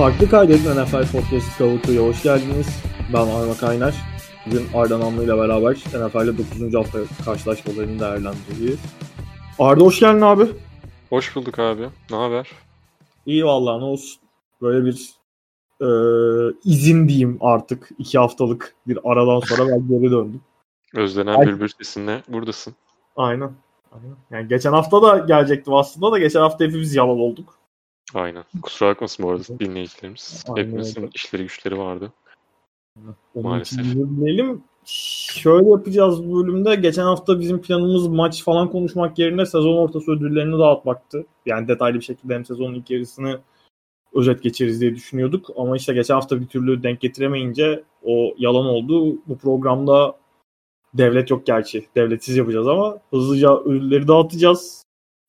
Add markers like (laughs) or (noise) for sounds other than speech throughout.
Farklı Kaydedin NFL Podcast Kavutu'ya hoş geldiniz. Ben Arma Kaynar. Bugün Arda Namlı ile beraber NFL'de 9. hafta karşılaşmalarını değerlendireceğiz. Arda hoş geldin abi. Hoş bulduk abi. Ne haber? İyi vallahi ne olsun. Böyle bir e, izin diyeyim artık. iki haftalık bir aradan sonra ben geri döndüm. Özlenen Ay- bülbül sesinle buradasın. Aynen. Aynen. Yani geçen hafta da gelecektim aslında da geçen hafta hepimiz yalan olduk. Aynen. Kusura bakmasın bu arada dinleyicilerimiz. Aynen Hepimizin işleri güçleri vardı. Onun Maalesef. dileyelim. Şöyle yapacağız bu bölümde. Geçen hafta bizim planımız maç falan konuşmak yerine sezon ortası ödüllerini dağıtmaktı. Yani detaylı bir şekilde hem sezonun ilk yarısını özet geçeriz diye düşünüyorduk. Ama işte geçen hafta bir türlü denk getiremeyince o yalan oldu. Bu programda devlet yok gerçi. Devletsiz yapacağız ama hızlıca ödülleri dağıtacağız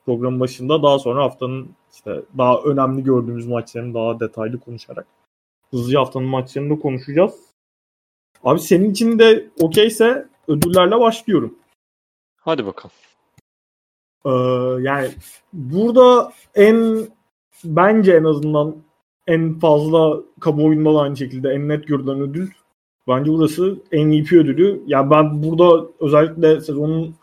programın başında. Daha sonra haftanın işte daha önemli gördüğümüz maçlarını daha detaylı konuşarak hızlıca haftanın maçlarını da konuşacağız. Abi senin için de okeyse ödüllerle başlıyorum. Hadi bakalım. Ee, yani burada en bence en azından en fazla kamuoyunda da aynı şekilde en net görülen ödül bence burası MVP ödülü. Yani ben burada özellikle sezonun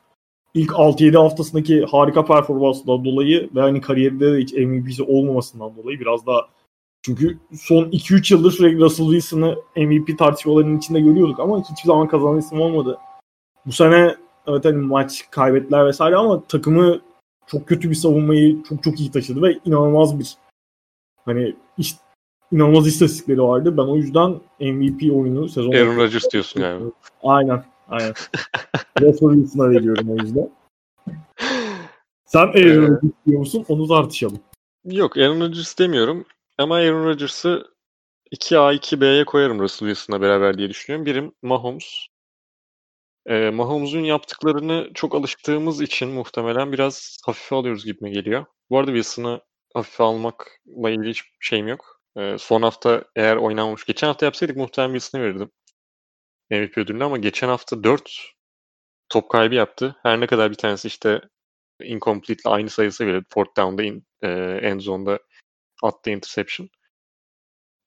ilk 6-7 haftasındaki harika performansından dolayı ve hani kariyerinde de hiç MVP'si olmamasından dolayı biraz da çünkü son 2-3 yıldır sürekli Russell Wilson'ı MVP tartışmalarının içinde görüyorduk ama hiçbir zaman kazanan isim olmadı. Bu sene evet hani maç kaybettiler vesaire ama takımı çok kötü bir savunmayı çok çok iyi taşıdı ve inanılmaz bir hani iş, inanılmaz istatistikleri vardı. Ben o yüzden MVP oyunu sezon Aaron Rodgers diyorsun galiba. Aynen. Aynen. (laughs) Russell Wilson'a veriyorum o yüzden. Sen Aaron Ee, Rodgers diyor musun? Onu tartışalım. Yok Aaron Rodgers demiyorum. Ama Aaron Rodgers'ı 2A 2B'ye koyarım Russell Wilson'la beraber diye düşünüyorum. Birim Mahomes. Ee, Mahomes'un yaptıklarını çok alıştığımız için muhtemelen biraz hafife alıyoruz gibime geliyor. Bu arada Wilson'ı hafife almakla ilgili hiçbir şeyim yok. Ee, son hafta eğer oynanmış, geçen hafta yapsaydık muhtemelen Wilson'a verirdim. MVP ödülünü ama geçen hafta 4 top kaybı yaptı. Her ne kadar bir tanesi işte incomplete ile aynı sayısı verildi. Fourth down'da in, e, end zone'da attığı interception.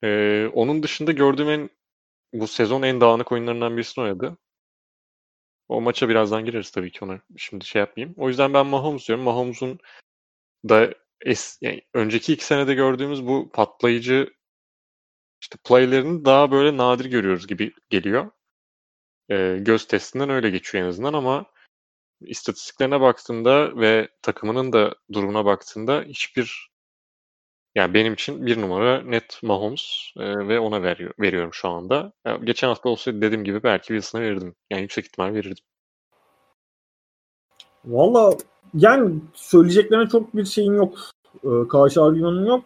Ee, onun dışında gördüğüm en bu sezon en dağınık oyunlarından birisini oynadı. O maça birazdan gireriz tabii ki ona. Şimdi şey yapmayayım. O yüzden ben Mahomes diyorum. Mahomes'un da es, yani önceki iki senede gördüğümüz bu patlayıcı işte playlerini daha böyle nadir görüyoruz gibi geliyor. Ee, göz testinden öyle geçiyor en azından ama istatistiklerine baktığında ve takımının da durumuna baktığında hiçbir yani benim için bir numara net Mahomes e, ve ona veriyor, veriyorum şu anda. Ya, geçen hafta olsaydı dediğim gibi belki Wilson'a verirdim. Yani yüksek ihtimal verirdim. Valla yani söyleyeceklerine çok bir şeyin yok. Ee, karşı argümanın yok.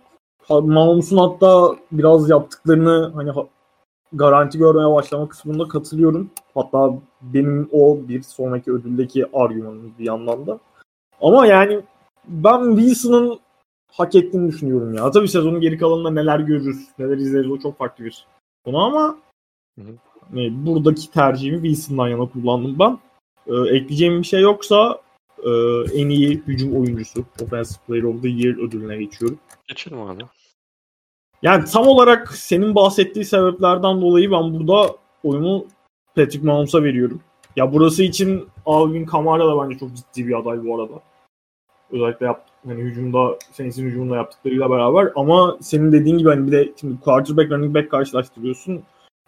Mahomes'un hatta biraz yaptıklarını hani ha- garanti görmeye başlama kısmında katılıyorum. Hatta benim o bir sonraki ödüldeki argümanım bir yandan da. Ama yani ben Wilson'ın hak ettiğini düşünüyorum ya. Tabii sezonun geri kalanında neler görürüz, neler izleriz o çok farklı bir konu ama Hı hı. hani buradaki tercihimi Wilson'dan yana kullandım ben. Ee, ekleyeceğim bir şey yoksa e, en iyi hücum oyuncusu Offensive Player of the Year ödülüne geçiyorum. Geçelim abi. Yani tam olarak senin bahsettiği sebeplerden dolayı ben burada oyumu Patrick Mahomes'a veriyorum. Ya burası için Alvin Kamara da bence çok ciddi bir aday bu arada. Özellikle yap, hani hücumda, Saints'in hücumunda yaptıklarıyla beraber. Ama senin dediğin gibi hani bir de şimdi quarterback, running back karşılaştırıyorsun.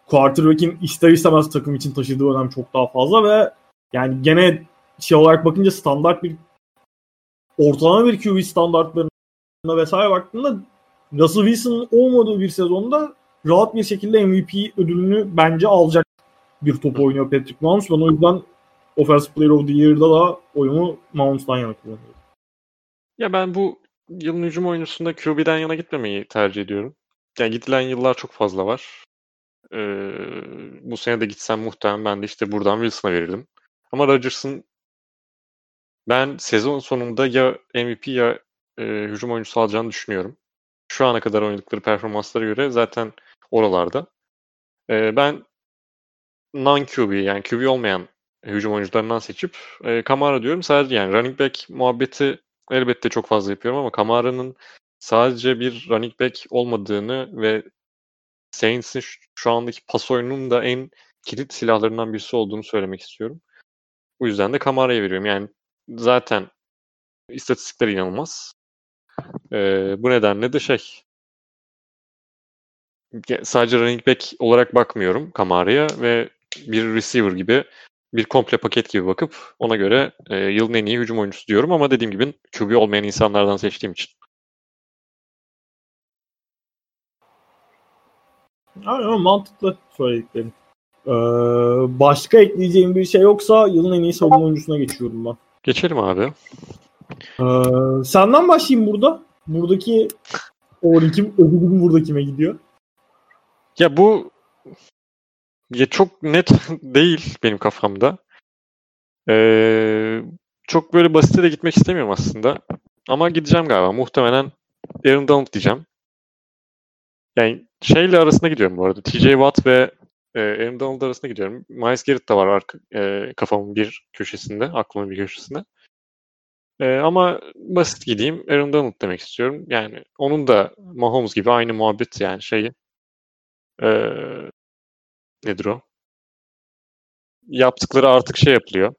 Quarterback'in ister istemez takım için taşıdığı önem çok daha fazla ve yani gene şey olarak bakınca standart bir ortalama bir QB standartlarına vesaire baktığında Russell Wilson'ın olmadığı bir sezonda rahat bir şekilde MVP ödülünü bence alacak bir top oynuyor Patrick Mahomes. Ben o yüzden Offensive Player of the Year'da da oyumu Mahomes'tan yana kullanıyorum. Ya ben bu yılın hücum oyuncusunda QB'den yana gitmemeyi tercih ediyorum. Yani gidilen yıllar çok fazla var. Ee, bu sene de gitsem muhtemelen ben de işte buradan Wilson'a verirdim. Ama Rodgers'ın ben sezon sonunda ya MVP ya e, hücum oyuncusu alacağını düşünüyorum. Şu ana kadar oynadıkları performanslara göre zaten oralarda. Ee, ben non-QB yani QB olmayan hücum oyuncularından seçip e, Kamara diyorum. Sadece yani running back muhabbeti elbette çok fazla yapıyorum ama Kamara'nın sadece bir running back olmadığını ve Saints'in şu andaki pas oyununun da en kilit silahlarından birisi olduğunu söylemek istiyorum. Bu yüzden de Kamara'ya veriyorum. Yani zaten istatistikler inanılmaz. Ee, bu nedenle de şey sadece running back olarak bakmıyorum Kamara'ya ve bir receiver gibi bir komple paket gibi bakıp ona göre e, yılın en iyi hücum oyuncusu diyorum ama dediğim gibi QB olmayan insanlardan seçtiğim için. Aynen mantıklı söylediklerim. Ee, başka ekleyeceğim bir şey yoksa yılın en iyi savunma oyuncusuna geçiyorum ben. Geçelim abi. Ee, senden başlayayım burada. Buradaki o kim ödülüm burada kime gidiyor? Ya bu ya çok net (laughs) değil benim kafamda. Ee, çok böyle basite de gitmek istemiyorum aslında. Ama gideceğim galiba. Muhtemelen Aaron Donald diyeceğim. Yani şeyle arasında gidiyorum bu arada. TJ Watt ve e, Aaron Donald arasında gidiyorum. Miles Garrett da var arka, e, kafamın bir köşesinde, aklımın bir köşesinde. E, ama basit gideyim. Aaron Donald demek istiyorum. Yani onun da Mahomes gibi aynı muhabbet yani şeyi. E, nedir o? Yaptıkları artık şey yapılıyor.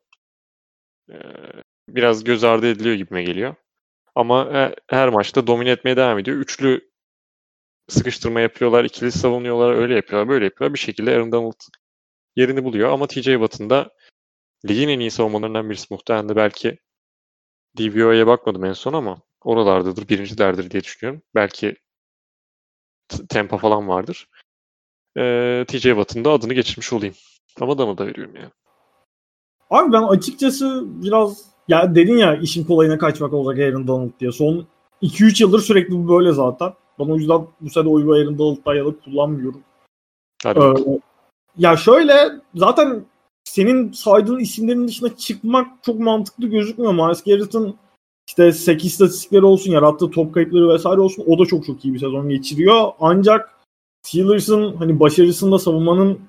E, biraz göz ardı ediliyor gibime geliyor. Ama her maçta domine etmeye devam ediyor. Üçlü sıkıştırma yapıyorlar, ikili savunuyorlar, öyle yapıyorlar, böyle yapıyorlar. Bir şekilde Aaron Donald yerini buluyor. Ama TJ Watt'ın da ligin en iyi savunmalarından birisi muhtemelen de belki DVO'ya bakmadım en son ama oralardadır, birincilerdir diye düşünüyorum. Belki Tempa falan vardır. Ee, TJ Watt'ın da adını geçirmiş olayım. Ama da mı da veriyorum yani. Abi ben açıkçası biraz ya dedin ya işin kolayına kaçmak olacak Aaron Donald diye. Son 2-3 yıldır sürekli bu böyle zaten. Ben o yüzden bu sene oyu Aaron Donald'dan yana kullanmıyorum. Hadi. Ee, ya şöyle zaten senin saydığın isimlerin dışına çıkmak çok mantıklı gözükmüyor. Miles Garrett'ın işte 8 istatistikleri olsun, yarattığı top kayıpları vesaire olsun o da çok çok iyi bir sezon geçiriyor. Ancak Steelers'ın hani başarısında savunmanın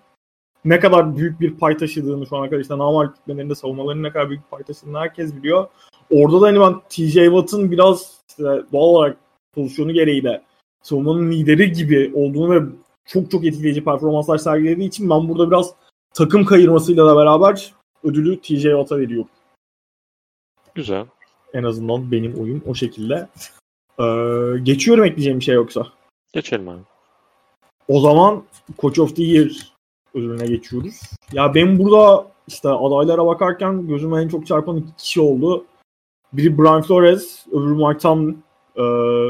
ne kadar büyük bir pay taşıdığını şu ana kadar işte normal kütlelerinde savunmaların ne kadar büyük bir pay taşıdığını herkes biliyor. Orada da hani ben TJ Watt'ın biraz işte doğal olarak pozisyonu gereği de savunmanın lideri gibi olduğunu ve çok çok etkileyici performanslar sergilediği için ben burada biraz takım kayırmasıyla da beraber ödülü TJ Watt'a veriyorum. Güzel. En azından benim oyun o şekilde. Ee, geçiyorum ekleyeceğim bir şey yoksa. Geçelim abi. O zaman Coach of the Year ödülüne geçiyoruz. Ya ben burada işte adaylara bakarken gözüme en çok çarpan iki kişi oldu. Biri Brian Flores, öbürü Mike Tomlin. Ee,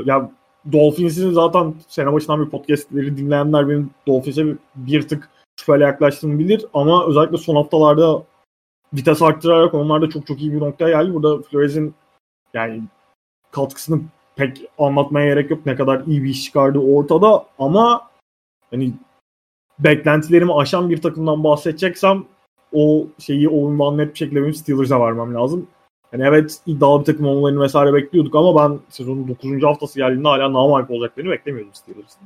ya Dolphins'in zaten sene başından bir podcastleri dinleyenler benim Dolphins'e bir, bir tık şüpheyle yaklaştığımı bilir. Ama özellikle son haftalarda vites arttırarak onlar da çok çok iyi bir noktaya geldi. Burada Flores'in yani katkısını pek anlatmaya gerek yok. Ne kadar iyi bir iş çıkardığı ortada. Ama hani beklentilerimi aşan bir takımdan bahsedeceksem o şeyi o ünvanı net bir şekilde benim Steelers'a vermem lazım. Yani evet iddialı bir takım olmalarını vesaire bekliyorduk ama ben sezonun 9. haftası geldiğinde hala namark olacaklarını beklemiyordum Steelers'ın.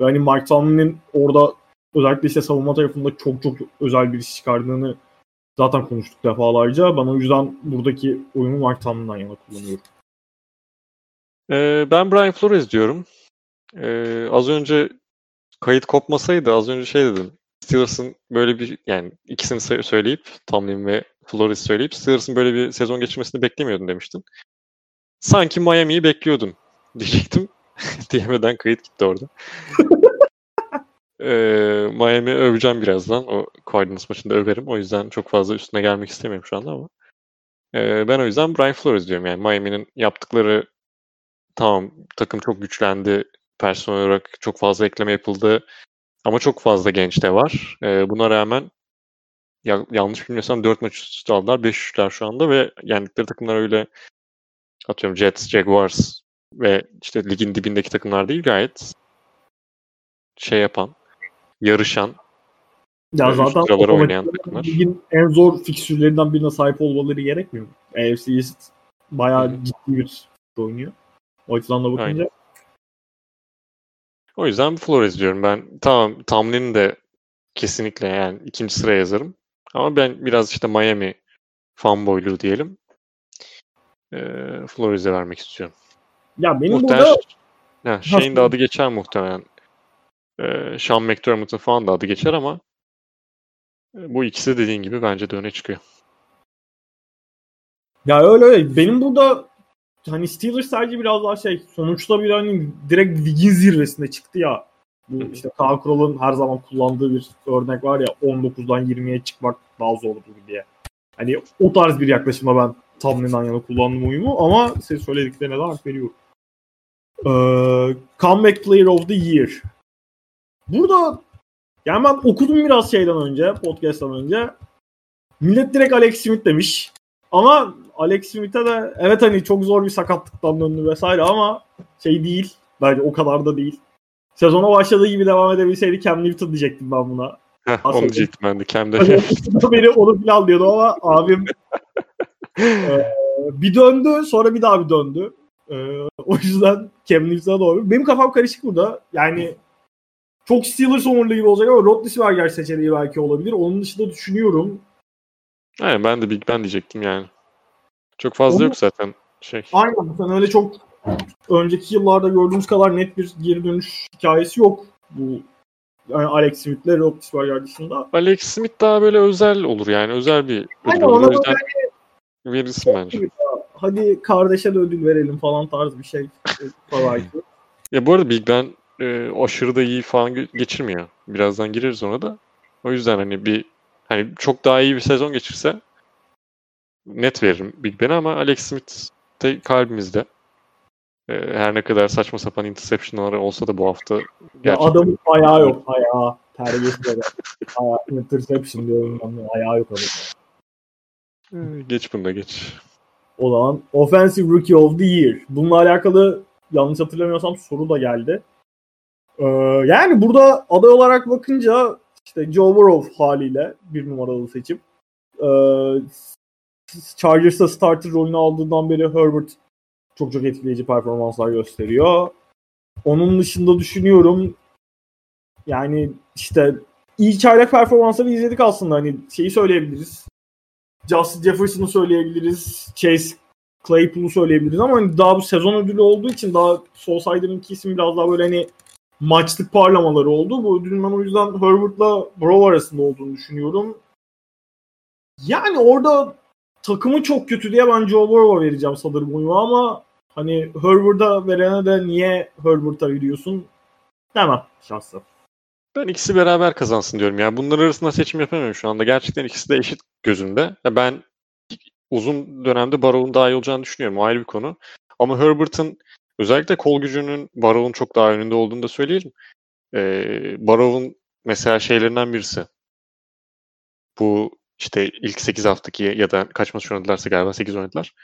Ve hani Tomlin'in orada özellikle işte savunma tarafında çok çok özel bir iş çıkardığını zaten konuştuk defalarca. Ben o yüzden buradaki oyunu Mike Tomlin'dan yana kullanıyorum. Ee, ben Brian Flores diyorum. Ee, az önce kayıt kopmasaydı az önce şey dedim. Steelers'ın böyle bir yani ikisini söyleyip Tomlin ve Flores söyleyip Steelers'ın böyle bir sezon geçirmesini beklemiyordun demiştin. Sanki Miami'yi bekliyordun (laughs) diyecektim. (laughs) Diyemeden kayıt gitti orada. (laughs) ee, Miami öveceğim birazdan. O Cardinals maçında överim. O yüzden çok fazla üstüne gelmek istemiyorum şu anda ama. Ee, ben o yüzden Brian Flores diyorum. Yani Miami'nin yaptıkları tamam takım çok güçlendi. Personel olarak çok fazla ekleme yapıldı. Ama çok fazla genç de var. Ee, buna rağmen ya, yanlış bilmiyorsam 4 maç üst üste aldılar. 5-3'ler şu anda ve yendikleri takımlar öyle atıyorum Jets, Jaguars ve işte ligin dibindeki takımlar değil gayet şey yapan, yarışan ya zaten oynayan takımlar. Ligin en zor fikstürlerinden birine sahip olmaları gerekmiyor mu? AFC East bayağı Hı. ciddi bir oynuyor. O açıdan da bakınca. Aynen. O yüzden Flores diyorum ben. Tamam Tomlin'i de kesinlikle yani ikinci sıraya yazarım. Ama ben biraz işte Miami fanboyluğu diyelim. E, Flores'e vermek istiyorum. Ya benim Muhtemelen... burada Ha, şeyin de adı geçer muhtemelen. Ee, Sean McDermott'ın falan da adı geçer ama e, bu ikisi dediğin gibi bence de öne çıkıyor. Ya öyle öyle. Benim burada hani Steelers sadece biraz daha şey sonuçta bir hani direkt ligin zirvesinde çıktı ya. Bu işte Kaan Kural'ın her zaman kullandığı bir örnek var ya 19'dan 20'ye çıkmak daha zordur diye. Hani o tarz bir yaklaşımla ben Tomlin'den yana kullandım uyumu ama siz söylediklerine de hak veriyorum. Ee, comeback Player of the Year. Burada yani ben okudum biraz şeyden önce, podcast'tan önce. Millet direkt Alex Smith demiş. Ama Alex Smith'e de evet hani çok zor bir sakatlıktan döndü vesaire ama şey değil. Bence o kadar da değil. Sezona başladığı gibi devam edebilseydi Cam Newton diyecektim ben buna. Heh, onu diyecektim ben de Cam'de. Hani beni onu falan diyordu ama abim (laughs) e, bir döndü sonra bir daha bir döndü. E, o yüzden Cam Newton'a doğru. Benim kafam karışık burada. Yani çok Steelers omurlu gibi olacak ama Roethlisberger seçeneği belki olabilir. Onun dışında düşünüyorum. Aynen ben de Big Ben diyecektim yani. Çok fazla Onu- yok zaten şey. Aynen. Sen öyle çok önceki yıllarda gördüğümüz kadar net bir geri dönüş hikayesi yok. Bu yani Alex Smith'le Roethlisberger dışında. Alex Smith daha böyle özel olur yani. Özel bir ödül olur. O yüzden böyle verirsin bence. hadi kardeşe de ödül verelim falan tarz bir şey. (laughs) Falan. Ya bu arada Big Ben e, aşırı da iyi falan ge- geçirmiyor. Birazdan gireriz ona da. O yüzden hani bir hani çok daha iyi bir sezon geçirse net veririm Big Ben'e ama Alex Smith de kalbimizde. E, her ne kadar saçma sapan interception'ları olsa da bu hafta Ya gerçekten adamın ayağı yok. Ayağı. Terbiyesiz adam. Ayağı. Interception diyorum ben. Ayağı yok adamın. e, geç bunu da geç. O zaman Offensive Rookie of the Year. Bununla alakalı yanlış hatırlamıyorsam soru da geldi. Ee, yani burada aday olarak bakınca işte Joe Burrow haliyle bir numaralı seçim. Ee, Chargers'ta starter rolünü aldığından beri Herbert çok çok etkileyici performanslar gösteriyor. Onun dışında düşünüyorum yani işte iyi çaylak performansları izledik aslında. Hani şeyi söyleyebiliriz. Justin Jefferson'ı söyleyebiliriz. Chase Claypool'u söyleyebiliriz ama hani daha bu sezon ödülü olduğu için daha Solsider'ınki isim biraz daha böyle hani maçlık parlamaları oldu. Bu ödülün ben o yüzden Herbert'la Burrow arasında olduğunu düşünüyorum. Yani orada takımı çok kötü diye ben Joe Burrow'a vereceğim sanırım oyunu ama hani Herbert'a verene de niye Herbert'a veriyorsun demem şahsen. Ben ikisi beraber kazansın diyorum. Yani bunlar arasında seçim yapamıyorum şu anda. Gerçekten ikisi de eşit gözümde. Ben uzun dönemde Barrow'un daha iyi olacağını düşünüyorum. O ayrı bir konu. Ama Herbert'ın özellikle kol gücünün Barrow'un çok daha önünde olduğunu da söyleyelim. Ee, Barrow'un mesela şeylerinden birisi. Bu işte ilk 8 haftaki ya da kaç maç oynadılarsa galiba 8 oynadılar.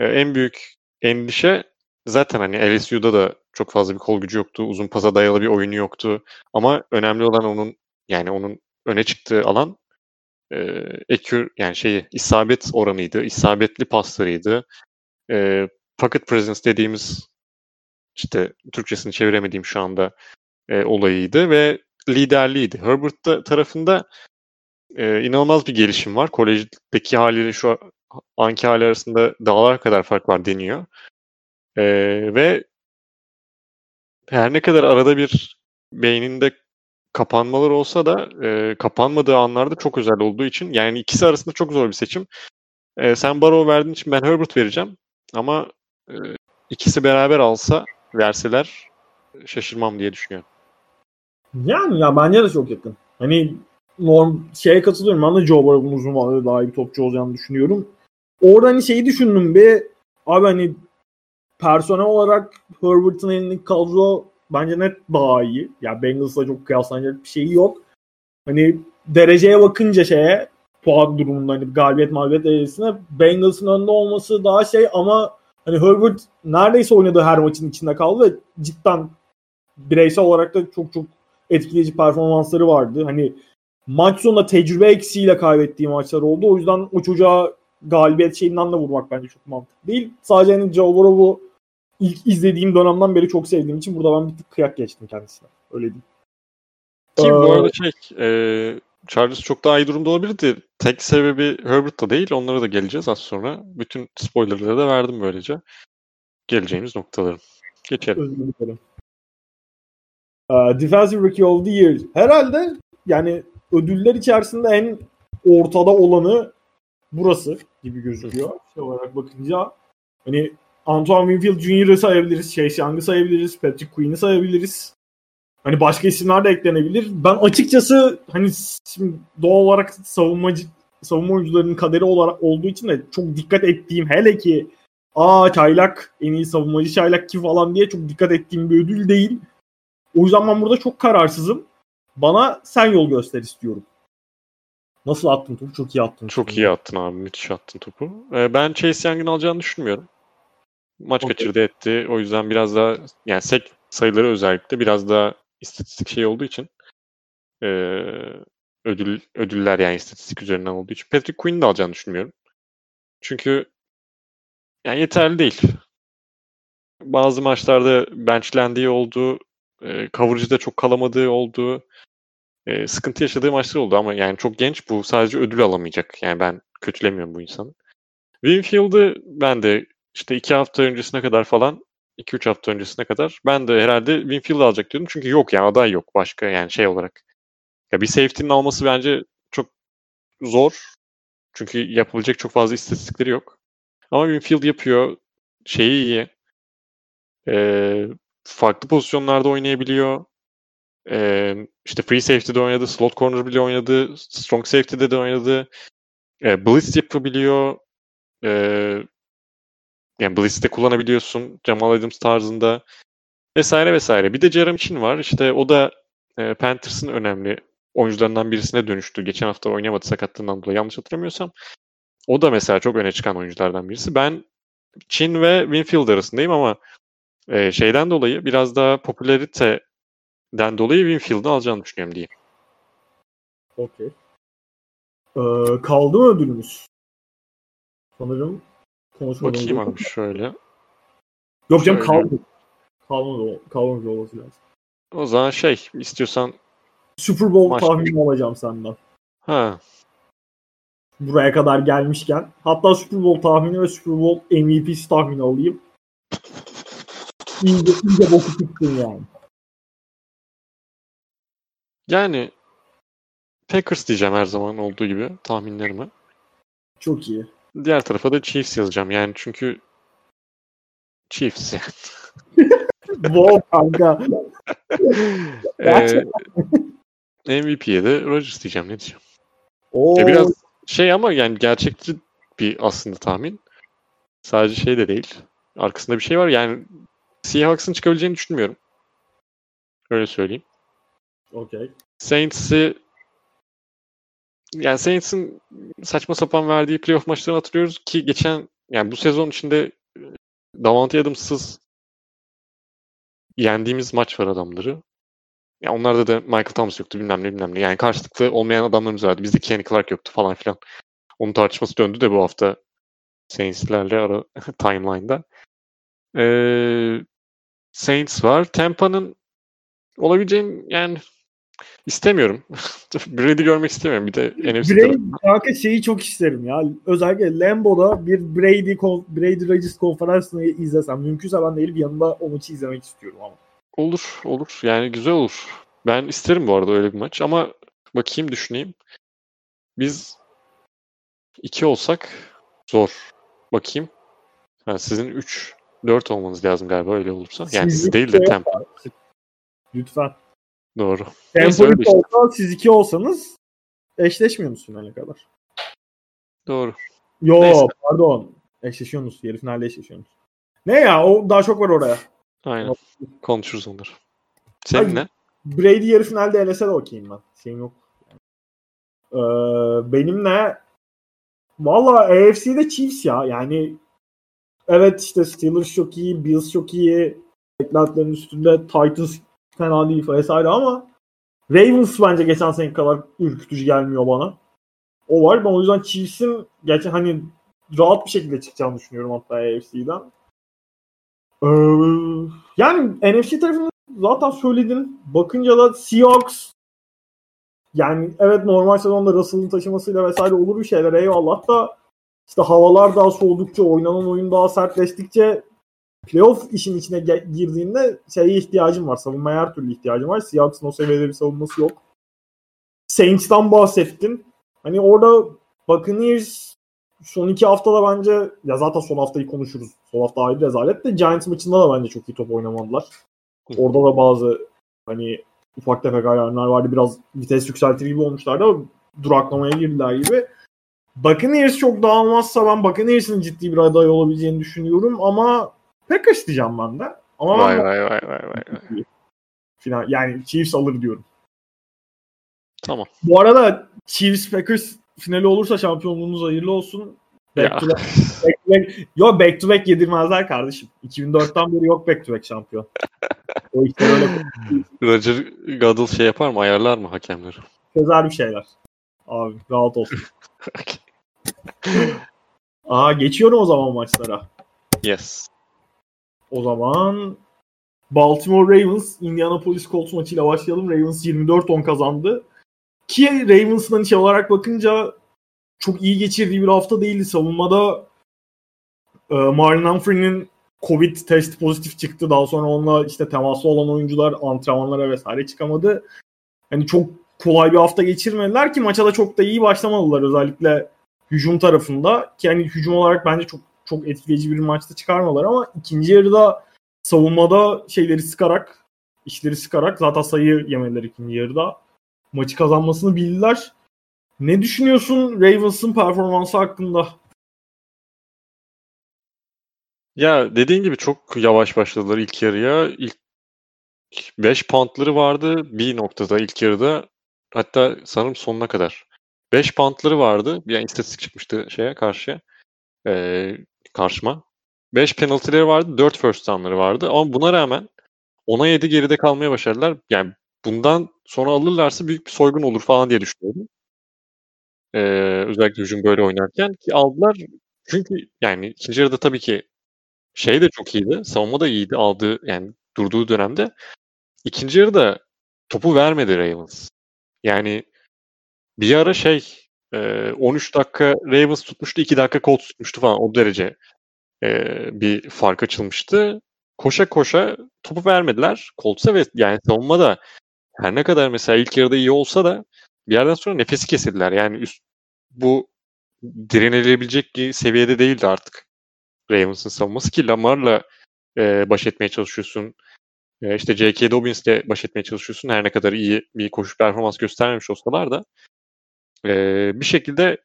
Ee, en büyük endişe zaten hani LSU'da da çok fazla bir kol gücü yoktu. Uzun pasa dayalı bir oyunu yoktu. Ama önemli olan onun yani onun öne çıktığı alan e, ekür yani şeyi isabet oranıydı. isabetli paslarıydı. E, pocket presence dediğimiz işte Türkçesini çeviremediğim şu anda e, olayıydı ve liderliğiydi. Herbert da tarafında e, inanılmaz bir gelişim var. Kolejdeki haliyle şu anki hali arasında dağlar kadar fark var deniyor. E, ve her ne kadar arada bir beyninde kapanmalar olsa da e, kapanmadığı anlarda çok özel olduğu için yani ikisi arasında çok zor bir seçim. E, sen Barrow verdiğin için ben Herbert vereceğim. Ama e, ikisi beraber alsa verseler şaşırmam diye düşünüyorum. Yani ya bence de çok yakın. Hani norm şeye katılıyorum. Ben de Joe Burrow'un uzun vadede daha iyi topçu olacağını düşünüyorum. Orada hani şeyi düşündüm bir abi hani personel olarak Herbert'ın elindeki kadro bence net daha iyi. Ya yani Bengals'la çok kıyaslanacak bir şeyi yok. Hani dereceye bakınca şeye puan durumunda hani galibiyet mağlubiyet derecesine Bengals'ın önde olması daha şey ama hani Herbert neredeyse oynadığı her maçın içinde kaldı ve cidden bireysel olarak da çok çok etkileyici performansları vardı. Hani maç sonunda tecrübe eksiğiyle kaybettiği maçlar oldu. O yüzden o çocuğa galibiyet şeyinden de vurmak bence çok mantıklı değil. Sadece hani Joe Burrow'u ilk izlediğim dönemden beri çok sevdiğim için burada ben bir tık kıyak geçtim kendisine. Öyle diyeyim. Ki Ee, bu arada şey e, Chargers çok daha iyi durumda olabilirdi. Tek sebebi Herbert da değil. Onlara da geleceğiz az sonra. Bütün spoilerları da verdim böylece. Geleceğimiz noktalarım. Geçelim. Özür dilerim. Uh, Defensive Rookie of the Year. Herhalde yani ödüller içerisinde en ortada olanı burası gibi gözüküyor. Şey olarak bakınca hani Antoine Winfield Jr.'ı sayabiliriz, Chase Young'ı sayabiliriz, Patrick Queen'i sayabiliriz. Hani başka isimler de eklenebilir. Ben açıkçası hani şimdi doğal olarak savunmacı savunma oyuncularının kaderi olarak olduğu için de çok dikkat ettiğim hele ki aa çaylak en iyi savunmacı çaylak ki falan diye çok dikkat ettiğim bir ödül değil. O yüzden ben burada çok kararsızım. Bana sen yol göster istiyorum. Nasıl attın topu? Çok iyi attın. Çok iyi attın abi. Müthiş attın topu. Ee, ben Chase Young'ın alacağını düşünmüyorum. Maç okay. kaçırdı etti. O yüzden biraz daha yani sek sayıları özellikle biraz daha istatistik şey olduğu için e, ödül ödüller yani istatistik üzerinden olduğu için Patrick Queen'i de alacağını düşünmüyorum. Çünkü yani yeterli değil. Bazı maçlarda benchlendiği oldu, e, coverage'da çok kalamadığı oldu, e, sıkıntı yaşadığı maçlar oldu ama yani çok genç bu sadece ödül alamayacak. Yani ben kötülemiyorum bu insanı. Winfield'ı ben de işte iki hafta öncesine kadar falan 2-3 hafta öncesine kadar ben de herhalde Winfield alacak diyordum. Çünkü yok yani aday yok başka yani şey olarak. Ya bir safety'nin alması bence çok zor. Çünkü yapılacak çok fazla istatistikleri yok. Ama Winfield yapıyor. Şeyi iyi. Ee, farklı pozisyonlarda oynayabiliyor. Ee, işte free safety'de oynadı, slot corner bile oynadı, strong safety'de de oynadı. Ee, blitz yapabiliyor. Ee, yani Blitz'te kullanabiliyorsun Jamal Adams tarzında vesaire vesaire. Bir de Jeremy Chin var. İşte o da e, Panthers'ın önemli oyuncularından birisine dönüştü. Geçen hafta oynamadı sakatlığından dolayı yanlış hatırlamıyorsam. O da mesela çok öne çıkan oyunculardan birisi. Ben Chin ve Winfield arasındayım ama e, şeyden dolayı biraz daha popülariteden dolayı Winfield'ı alacağını düşünüyorum diyeyim. Okey. Ee, kaldı mı ödülümüz? Sanırım konuşmadan Bakayım abi şöyle. Yok canım kaldı. Kalmadı, kalmamış olması lazım. O zaman şey istiyorsan Super Bowl maç... tahmini alacağım senden. Ha. Buraya kadar gelmişken. Hatta Super Bowl tahmini ve Super Bowl MVP'si tahmini alayım. İyice, iyice boku tuttun yani. Yani Packers diyeceğim her zaman olduğu gibi tahminlerimi. Çok iyi. Diğer tarafa da Chiefs yazacağım. Yani çünkü Chiefs yani. (laughs) Wow kanka. (laughs) ee, MVP'ye de Rodgers diyeceğim. Ne diyeceğim? Oo. Ya biraz şey ama yani gerçekçi bir aslında tahmin. Sadece şey de değil. Arkasında bir şey var. Yani Seahawks'ın çıkabileceğini düşünmüyorum. Öyle söyleyeyim. Okay. Saints'i yani Saints'in saçma sapan verdiği playoff maçlarını hatırlıyoruz ki geçen yani bu sezon içinde e, Davante Adams'sız yendiğimiz maç var adamları. Ya onlarda da Michael Thomas yoktu bilmem ne bilmem ne. Yani karşılıklı olmayan adamlarımız vardı. Bizde Kenny Clark yoktu falan filan. Onun tartışması döndü de bu hafta Saints'lerle ara (laughs) timeline'da. Ee, Saints var. Tampa'nın olabileceğin yani İstemiyorum. (laughs) Brady görmek istemiyorum. Bir de NFC Brady kanka şeyi çok isterim ya. Özellikle Lambo'da bir Brady Brady Rodgers konferansını izlesem. Mümkünse ben değil yanında o maçı izlemek istiyorum ama. Olur olur. Yani güzel olur. Ben isterim bu arada öyle bir maç ama bakayım düşüneyim. Biz iki olsak zor. Bakayım. Ha, sizin 3 4 olmanız lazım galiba öyle olursa. Yani siz değil de Tampa. Lütfen. Doğru. Tempo işte. olsa siz iki olsanız eşleşmiyor musun finale kadar? Doğru. Yo Neyse. pardon. Eşleşiyorsunuz. Yarı finalde eşleşiyorsunuz. Ne ya o daha çok var oraya. Aynen. Konuşuruz onları. Senin Hayır, ne? Brady yarı finalde elese de okeyim ben. Şeyim yok. Ee, benim ne? Valla AFC'de Chiefs ya. Yani evet işte Steelers çok iyi, Bills çok iyi. Beklentilerin üstünde Titans fena değil vesaire ama Ravens bence geçen sene kadar ürkütücü gelmiyor bana. O var. Ben o yüzden Chiefs'in gerçi hani rahat bir şekilde çıkacağını düşünüyorum hatta AFC'den. Ee, yani NFC tarafında zaten söyledin. Bakınca da Seahawks yani evet normal sezonda Russell'ın taşımasıyla vesaire olur bir şeyler eyvallah da işte havalar daha soğudukça, oynanan oyun daha sertleştikçe playoff işin içine girdiğinde şeye ihtiyacım var. Savunmaya her türlü ihtiyacım var. Seahawks'ın o seviyede bir savunması yok. Saints'tan bahsettin. Hani orada Buccaneers son iki haftada bence ya zaten son haftayı konuşuruz. Son hafta ayrı rezalet de Giants maçında da bence çok iyi top oynamadılar. Orada da bazı hani ufak tefek ayarlar vardı. Biraz vites yükseltir gibi olmuşlardı ama duraklamaya girdiler gibi. Buccaneers çok dağılmazsa ben Buccaneers'in ciddi bir aday olabileceğini düşünüyorum ama Packers diyeceğim ben de. Ama vay, ben vay vay vay vay. Final, yani Chiefs alır diyorum. Tamam. Bu arada Chiefs Packers finali olursa şampiyonluğunuz hayırlı olsun. Back to back, back to back. Yok back to back yedirmezler kardeşim. 2004'ten beri yok back to back şampiyon. O işler öyle. (laughs) Roger Goodell şey yapar mı? Ayarlar mı hakemleri? Çözer bir şeyler. Abi rahat olsun. (laughs) Aa geçiyorum o zaman maçlara. Yes. O zaman Baltimore Ravens Indianapolis Colts maçıyla başlayalım. Ravens 24-10 kazandı. Ki Ravens'ın şey olarak bakınca çok iyi geçirdiği bir hafta değildi. Savunmada e, Marlon Humphrey'nin Covid test pozitif çıktı. Daha sonra onunla işte temaslı olan oyuncular antrenmanlara vesaire çıkamadı. Hani çok kolay bir hafta geçirmediler ki maça da çok da iyi başlamadılar özellikle hücum tarafında. Ki hani hücum olarak bence çok çok etkileyici bir maçta çıkarmadılar ama ikinci yarıda savunmada şeyleri sıkarak işleri sıkarak zaten sayı yemediler ikinci yarıda. Maçı kazanmasını bildiler. Ne düşünüyorsun Ravens'ın performansı hakkında? Ya dediğin gibi çok yavaş başladılar ilk yarıya. İlk 5 puntları vardı bir noktada ilk yarıda. Hatta sanırım sonuna kadar. 5 puntları vardı. Bir yani istatistik çıkmıştı şeye karşıya. Ee, karşıma. 5 penaltıları vardı. 4 first down'ları vardı. Ama buna rağmen 10'a 7 geride kalmaya başardılar. Yani bundan sonra alırlarsa büyük bir soygun olur falan diye düşünüyorum. Ee, özellikle hücum böyle oynarken ki aldılar. Çünkü yani ikinci yarıda tabii ki şey de çok iyiydi. Savunma da iyiydi aldığı yani durduğu dönemde. İkinci yarıda topu vermedi Ravens. Yani bir ara şey 13 dakika Ravens tutmuştu, 2 dakika Colts tutmuştu falan o derece bir fark açılmıştı. Koşa koşa topu vermediler Colts'a ve yani savunma da her ne kadar mesela ilk yarıda iyi olsa da bir yerden sonra nefesi kesildiler. Yani üst, bu direnilebilecek seviyede değildi artık Ravens'ın savunması ki Lamar'la e, baş etmeye çalışıyorsun. E, işte J.K. Dobbins'le baş etmeye çalışıyorsun. Her ne kadar iyi bir koşu performans göstermemiş olsalar da e, bir şekilde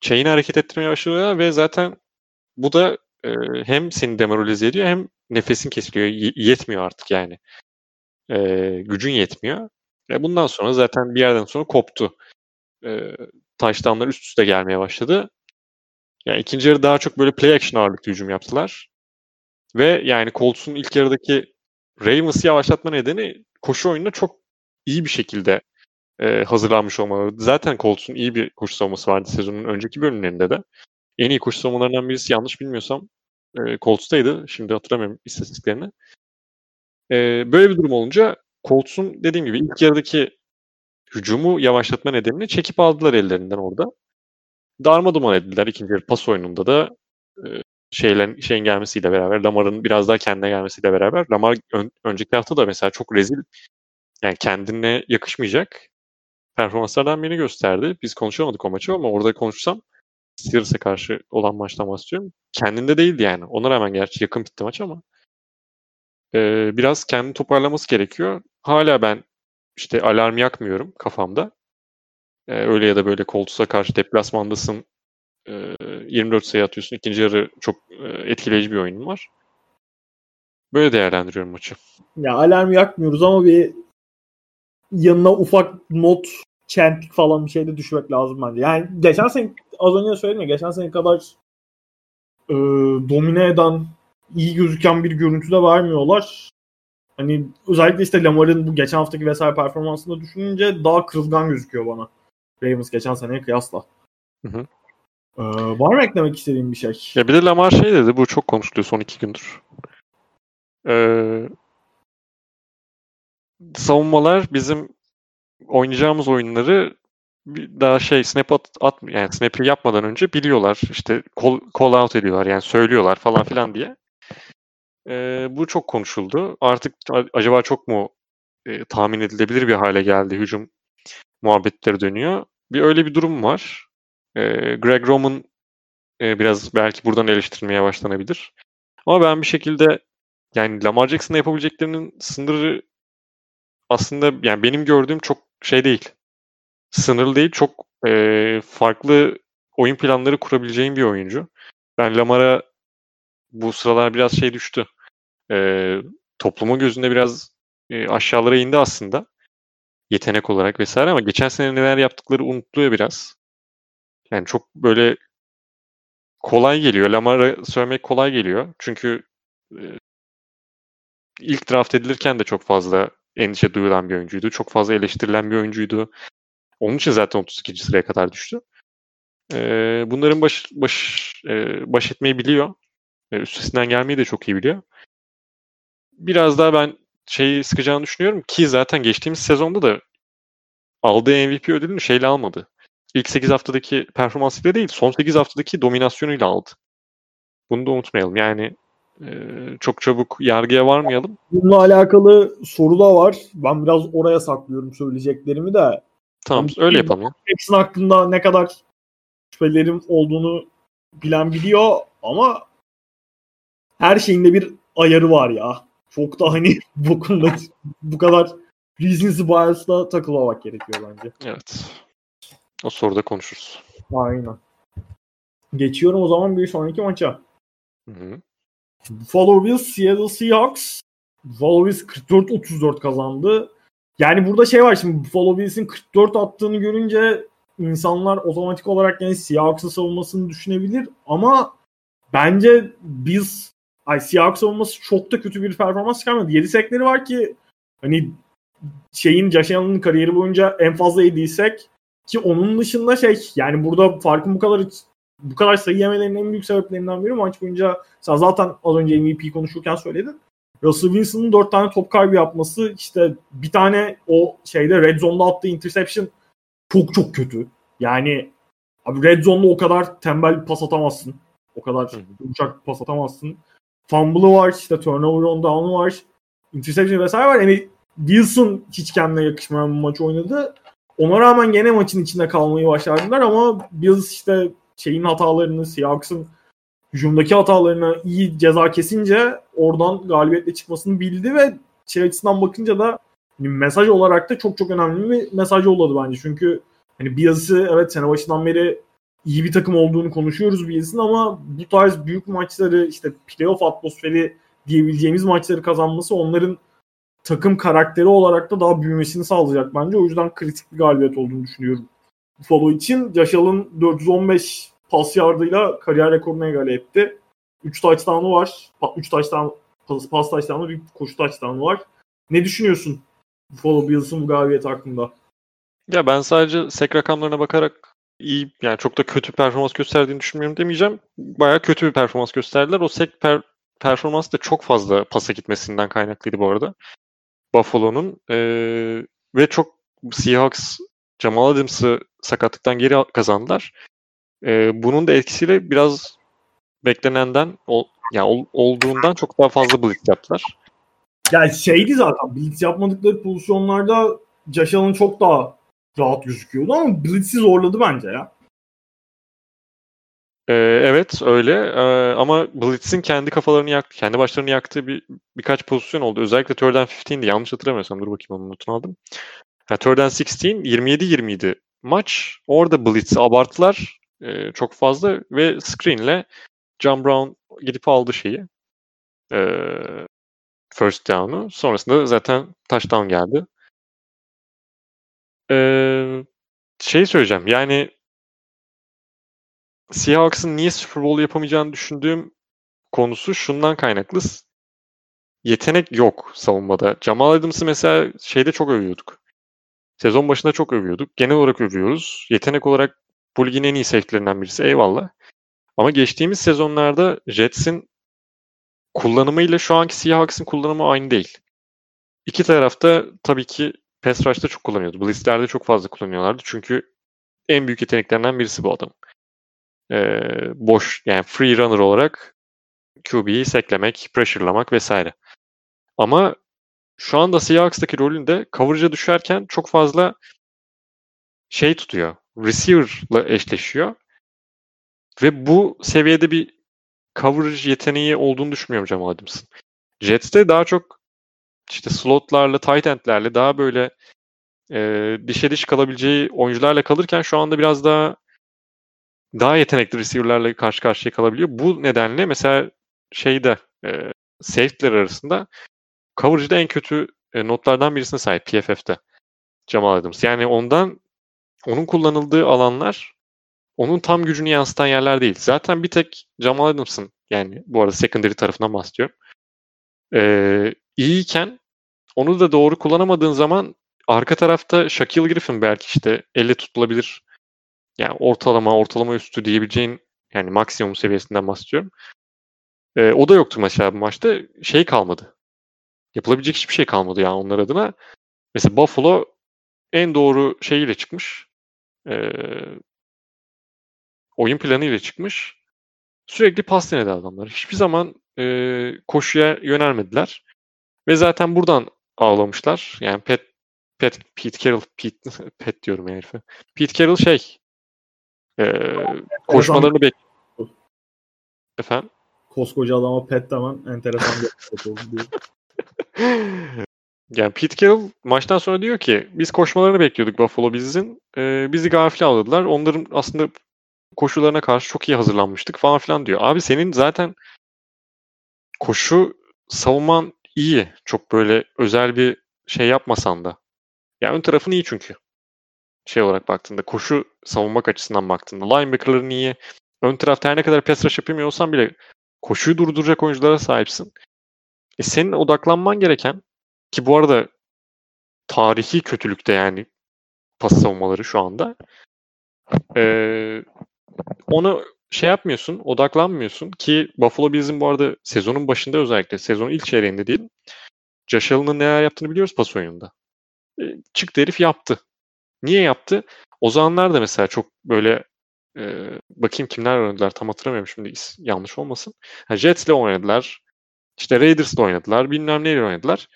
chain'i hareket ettirmeye başlıyor ve zaten bu da e, hem seni demoralize ediyor hem nefesin kesiliyor. Y- yetmiyor artık yani. E, gücün yetmiyor. E, bundan sonra zaten bir yerden sonra koptu. E, touchdownlar üst üste gelmeye başladı. Yani ikinci yarı daha çok böyle play action ağırlıklı hücum yaptılar. Ve yani Colts'un ilk yarıdaki Ravens'ı yavaşlatma nedeni koşu oyununa çok iyi bir şekilde e, hazırlanmış olmaları. Zaten Colts'un iyi bir koşu savunması vardı sezonun önceki bölümlerinde de. En iyi koşu savunmalarından birisi yanlış bilmiyorsam e, Colts'taydı. Şimdi hatırlamıyorum istatistiklerini. E, böyle bir durum olunca Colts'un dediğim gibi ilk yarıdaki hücumu yavaşlatma nedenini çekip aldılar ellerinden orada. Darma duman ettiler ikinci yarı pas oyununda da e, şeylerin şeyin gelmesiyle beraber Lamar'ın biraz daha kendine gelmesiyle beraber Lamar ön, önceki hafta da mesela çok rezil yani kendine yakışmayacak performanslardan birini gösterdi. Biz konuşamadık o maçı ama orada konuşsam Steelers'e karşı olan maçtan bahsediyorum. Kendinde değildi yani. Ona rağmen gerçi yakın bitti maç ama e, biraz kendini toparlaması gerekiyor. Hala ben işte alarm yakmıyorum kafamda. E, öyle ya da böyle Colts'a karşı deplasmandasın. E, 24 sayı atıyorsun. İkinci yarı çok e, etkileyici bir oyunun var. Böyle değerlendiriyorum maçı. Ya alarm yakmıyoruz ama bir yanına ufak not çentik falan bir şey de düşmek lazım bence. Yani geçen sene az önce söyledim ya geçen sene kadar e, domine eden iyi gözüken bir görüntü de vermiyorlar. Hani özellikle işte Lamar'ın bu geçen haftaki vesaire performansını düşününce daha kırılgan gözüküyor bana. Ravens geçen seneye kıyasla. Hı hı. Ee, var mı eklemek istediğin bir şey? Ya bir de Lamar şey dedi, bu çok konuşuluyor son iki gündür. Ee, savunmalar bizim oynayacağımız oyunları daha şey snap at, at yani snap'i yapmadan önce biliyorlar. İşte call, call out ediyorlar yani söylüyorlar falan filan diye. E, bu çok konuşuldu. Artık acaba çok mu e, tahmin edilebilir bir hale geldi hücum muhabbetleri dönüyor. Bir öyle bir durum var. E, Greg Roman e, biraz belki buradan eleştirilmeye başlanabilir. Ama ben bir şekilde yani Lamar Jackson'a yapabileceklerinin sınırı aslında yani benim gördüğüm çok şey değil. Sınırlı değil. Çok e, farklı oyun planları kurabileceğim bir oyuncu. Ben Lamar'a bu sıralar biraz şey düştü. E, toplumun gözünde biraz e, aşağılara indi aslında. Yetenek olarak vesaire ama geçen sene neler yaptıkları unutuluyor biraz. Yani çok böyle kolay geliyor. Lamar'a söylemek kolay geliyor. Çünkü e, ilk draft edilirken de çok fazla endişe duyulan bir oyuncuydu. Çok fazla eleştirilen bir oyuncuydu. Onun için zaten 32. sıraya kadar düştü. E, bunların baş, baş, e, baş etmeyi biliyor. E, üstesinden gelmeyi de çok iyi biliyor. Biraz daha ben şeyi sıkacağını düşünüyorum ki zaten geçtiğimiz sezonda da aldığı MVP ödülünü şeyle almadı. İlk 8 haftadaki performansıyla değil, son 8 haftadaki dominasyonuyla aldı. Bunu da unutmayalım. Yani çok çabuk yargıya varmayalım. Bununla alakalı soru da var. Ben biraz oraya saklıyorum söyleyeceklerimi de. Tamam yani, öyle yapalım ya. Jackson hakkında ne kadar şüphelerim olduğunu bilen biliyor ama her şeyinde bir ayarı var ya. Çok da hani (laughs) bu konuda bu kadar recency bias'la takılmamak gerekiyor bence. Evet. O soruda konuşuruz. Aynen. Geçiyorum o zaman bir sonraki maça. Hı hı. Bills Seattle Seahawks. Bills 44-34 kazandı. Yani burada şey var şimdi Buffalo Bills'in 44 attığını görünce insanlar otomatik olarak yani Seahawks'ın savunmasını düşünebilir ama bence Bills ay Seahawks savunması çok da kötü bir performans çıkarmadı. 7 sekleri var ki hani şeyin Josh kariyeri boyunca en fazla yediysek ki onun dışında şey yani burada farkın bu kadar bu kadar sayı yemelerinin en büyük sebeplerinden biri maç boyunca sen zaten az önce MVP konuşurken söyledin. Russell Wilson'ın 4 tane top kaybı yapması işte bir tane o şeyde red zone'da attığı interception çok çok kötü. Yani abi red zone'da o kadar tembel pas atamazsın. O kadar yumuşak pas atamazsın. Fumble'ı var işte turnover on down'u var. Interception vesaire var. Yani Wilson hiç kendine yakışmayan bir maç oynadı. Ona rağmen gene maçın içinde kalmayı başardılar ama Bills işte şeyin hatalarını, Seahawks'ın hücumdaki hatalarına iyi ceza kesince oradan galibiyetle çıkmasını bildi ve şey açısından bakınca da hani mesaj olarak da çok çok önemli bir mesaj oldu bence. Çünkü hani Bills'i evet sene başından beri iyi bir takım olduğunu konuşuyoruz Bills'in ama bu tarz büyük maçları işte playoff atmosferi diyebileceğimiz maçları kazanması onların takım karakteri olarak da daha büyümesini sağlayacak bence. O yüzden kritik bir galibiyet olduğunu düşünüyorum. Buffalo için Allen 415 pas yardıyla kariyer rekorunu egale etti. 3 touchdown'u var. 3 touchdown pas, pas touchdown'u bir koşu touchdown'u var. Ne düşünüyorsun Buffalo Bills'ın bu galibiyeti hakkında? Ya ben sadece sek rakamlarına bakarak iyi yani çok da kötü performans gösterdiğini düşünmüyorum demeyeceğim. Bayağı kötü bir performans gösterdiler. O sek per, performans da çok fazla pasa gitmesinden kaynaklıydı bu arada. Buffalo'nun ee, ve çok Seahawks Jamal Adams'ı sakatlıktan geri kazandılar. E, bunun da etkisiyle biraz beklenenden ol, yani ol, olduğundan çok daha fazla blitz yaptılar. Yani şeydi zaten blitz yapmadıkları pozisyonlarda Josh Allen çok daha rahat gözüküyordu ama blitz'i zorladı bence ya. Ee, evet öyle ee, ama Blitz'in kendi kafalarını yaktı, kendi başlarını yaktığı bir birkaç pozisyon oldu. Özellikle third and 15'di yanlış hatırlamıyorsam dur bakayım onun notunu aldım. Yani third and 16 27-20 maç. Orada Blitz'i abarttılar e, çok fazla ve screen'le John Brown gidip aldı şeyi. E, first down'u. Sonrasında zaten touchdown geldi. E, şey söyleyeceğim. Yani Seahawks'ın niye Super Bowl yapamayacağını düşündüğüm konusu şundan kaynaklı. Yetenek yok savunmada. Jamal Adams'ı mesela şeyde çok övüyorduk. Sezon başında çok övüyorduk. Genel olarak övüyoruz. Yetenek olarak bu ligin en iyi safety'lerinden birisi eyvallah. Ama geçtiğimiz sezonlarda Jets'in kullanımıyla şu anki Seahawks'ın kullanımı aynı değil. İki tarafta tabii ki pass rush'ta çok kullanıyordu. Blitz'lerde çok fazla kullanıyorlardı. Çünkü en büyük yeteneklerinden birisi bu adam. Ee, boş yani free runner olarak QB'yi seklemek, pressure'lamak vesaire. Ama şu anda Seahawks'taki rolünde coverage'a düşerken çok fazla şey tutuyor. Receiver'la eşleşiyor. Ve bu seviyede bir coverage yeteneği olduğunu düşünmüyorum Jamal Adams'ın. Jets'te daha çok işte slotlarla, tight endlerle daha böyle e, dişe diş kalabileceği oyuncularla kalırken şu anda biraz daha daha yetenekli receiver'larla karşı karşıya kalabiliyor. Bu nedenle mesela şeyde e, safety'ler arasında coverage'da en kötü e, notlardan birisine sahip PFF'de Jamal Adams. Yani ondan onun kullanıldığı alanlar onun tam gücünü yansıtan yerler değil. Zaten bir tek Jamal Adams'ın yani bu arada secondary tarafından bahsediyorum. Ee, iyiyken onu da doğru kullanamadığın zaman arka tarafta Shaquille Griffin belki işte elle tutulabilir yani ortalama ortalama üstü diyebileceğin yani maksimum seviyesinden bahsediyorum. Ee, o da yoktu mesela bu maçta. Şey kalmadı. Yapılabilecek hiçbir şey kalmadı yani onlar adına. Mesela Buffalo en doğru şeyiyle çıkmış. Ee, oyun planıyla çıkmış. Sürekli pas denedi adamlar. Hiçbir zaman e, koşuya yönelmediler. Ve zaten buradan ağlamışlar. Yani Pet, Pet, Pete Carroll, Pete, (laughs) Pet diyorum herife. Pete Carroll şey e, koşmalarını bek... Efendim? Koskoca adama pet demen enteresan bir (laughs) oldu diyor. (laughs) yani Pete Carroll maçtan sonra diyor ki biz koşmalarını bekliyorduk Buffalo Bills'in. Ee, bizi gafile aldılar. Onların aslında koşularına karşı çok iyi hazırlanmıştık falan filan diyor. Abi senin zaten koşu savunman iyi. Çok böyle özel bir şey yapmasan da. Ya ön tarafın iyi çünkü. Şey olarak baktığında koşu savunmak açısından baktığında linebacker'ların iyi. Ön tarafta her ne kadar pass rush yapamıyor olsan bile koşuyu durduracak oyunculara sahipsin. E senin odaklanman gereken ki bu arada tarihi kötülükte yani pas savunmaları şu anda. Ee, onu şey yapmıyorsun, odaklanmıyorsun ki Buffalo Bills'in bu arada sezonun başında özellikle sezonun ilk çeyreğinde değil. Josh Allen'ın neler yaptığını biliyoruz pas oyununda. E, çıktı herif yaptı. Niye yaptı? O zamanlar da mesela çok böyle e, bakayım kimler oynadılar tam hatırlamıyorum şimdi yanlış olmasın. Ha, Jets'le oynadılar. İşte Raiders'le oynadılar. Bilmem neyle oynadılar.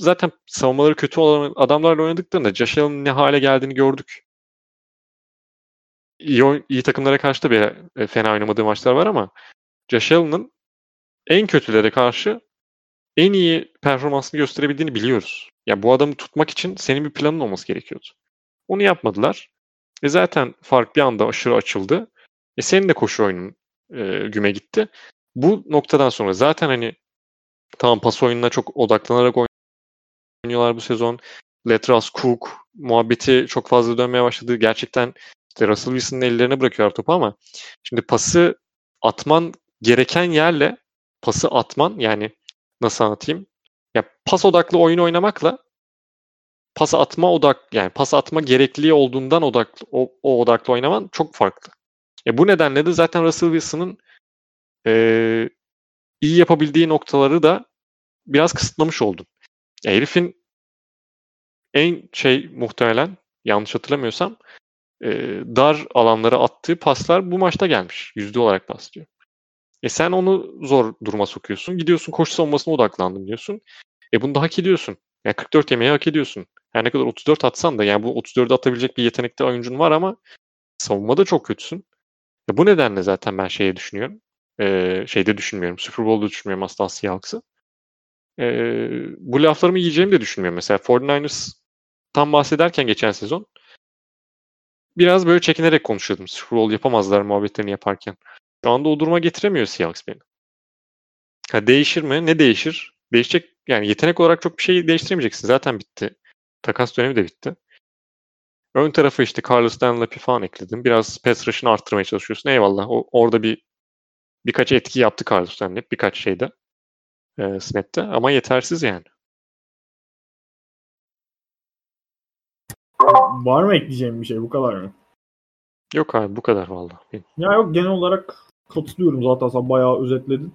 Zaten savunmaları kötü olan adamlarla oynadıklarında Josh Allen'ın ne hale geldiğini gördük iyi, iyi takımlara karşı da bir e, fena oynamadığı maçlar var ama Josh Allen'ın en kötülere karşı en iyi performansını gösterebildiğini biliyoruz. Ya yani bu adamı tutmak için senin bir planın olması gerekiyordu. Onu yapmadılar. E zaten fark bir anda aşırı açıldı. E senin de koşu oyunun e, güme gitti. Bu noktadan sonra zaten hani tamam pas oyununa çok odaklanarak oynuyorlar bu sezon. Letras Cook muhabbeti çok fazla dönmeye başladı. Gerçekten işte Russell Wilson'ın ellerine bırakıyorlar topu ama şimdi pası atman gereken yerle pası atman yani nasıl anlatayım? Ya pas odaklı oyun oynamakla pas atma odak yani pas atma gerekliliği olduğundan odaklı o, o odaklı oynaman çok farklı. E bu nedenle de zaten Russell Wilson'ın e, iyi yapabildiği noktaları da biraz kısıtlamış oldun. E, herifin en şey muhtemelen yanlış hatırlamıyorsam e, dar alanlara attığı paslar bu maçta gelmiş. Yüzde olarak paslıyor. E sen onu zor duruma sokuyorsun. Gidiyorsun koşu savunmasına odaklandım diyorsun. E bunu da hak ediyorsun. Yani 44 yemeği hak ediyorsun. Her ne kadar 34 atsan da yani bu 34'ü atabilecek bir yetenekte oyuncun var ama savunmada çok kötüsün. E bu nedenle zaten ben şeye düşünüyorum. E, şeyde düşünmüyorum. Super Bowl'da düşünmüyorum asla Seahawks'ı. E, bu laflarımı yiyeceğimi de düşünmüyorum. Mesela 49ers tam bahsederken geçen sezon biraz böyle çekinerek konuşuyordum. Super Bowl yapamazlar muhabbetlerini yaparken. Şu anda o duruma getiremiyor Seahawks beni. Ha, değişir mi? Ne değişir? Değişecek yani yetenek olarak çok bir şey değiştiremeyeceksin. Zaten bitti. Takas dönemi de bitti. Ön tarafı işte Carlos Dunlap'i falan ekledim. Biraz pass rush'ını arttırmaya çalışıyorsun. Eyvallah. O, orada bir birkaç etki yaptı Carlos Dunlap. Birkaç şeyde. E, snap'te. Ama yetersiz yani. Var mı ekleyeceğim bir şey? Bu kadar mı? Yok abi bu kadar valla. Ya yok genel olarak katılıyorum zaten sen bayağı özetledin.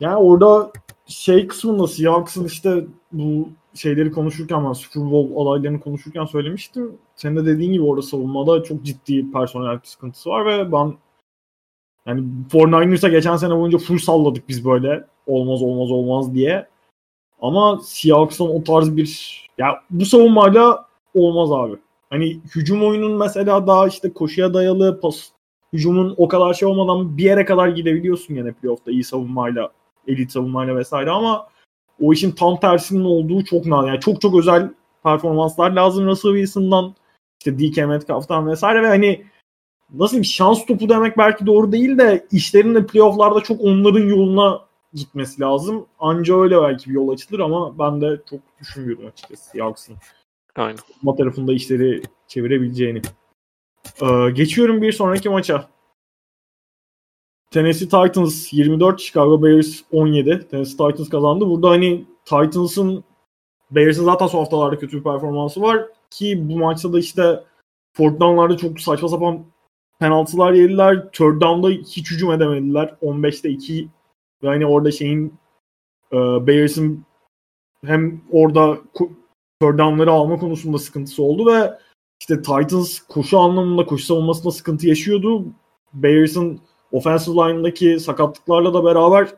Yani orada şey kısmında Seahawks'ın işte bu şeyleri konuşurken ben Super Bowl adaylarını konuşurken söylemiştim. Senin de dediğin gibi orada savunmada çok ciddi personel sıkıntısı var ve ben Yani 49ers'a geçen sene boyunca full salladık biz böyle. Olmaz olmaz olmaz diye. Ama Seahawks'ın o tarz bir ya bu savunmayla olmaz abi. Hani hücum oyunun mesela daha işte koşuya dayalı pas hücumun o kadar şey olmadan bir yere kadar gidebiliyorsun yine playoff'ta iyi savunmayla, elit savunmayla vesaire ama o işin tam tersinin olduğu çok nadir. Yani çok çok özel performanslar lazım Russell Wilson'dan işte DK Metcalf'tan vesaire ve hani nasıl bir şans topu demek belki doğru değil de işlerin de playoff'larda çok onların yoluna gitmesi lazım. Anca öyle belki bir yol açılır ama ben de çok düşünmüyorum açıkçası Seahawks'ın. Aynen. Ma tarafında işleri çevirebileceğini. Ee, geçiyorum bir sonraki maça. Tennessee Titans 24, Chicago Bears 17. Tennessee Titans kazandı. Burada hani Titans'ın Bears'ın zaten son haftalarda kötü bir performansı var ki bu maçta da işte fourth down'larda çok saçma sapan penaltılar yediler. Third down'da hiç hücum edemediler. 15'te 2 ve hani orada şeyin e, Bears'ın hem orada third down'ları alma konusunda sıkıntısı oldu ve işte Titans koşu anlamında koşu savunmasında sıkıntı yaşıyordu. Bears'ın offensive line'daki sakatlıklarla da beraber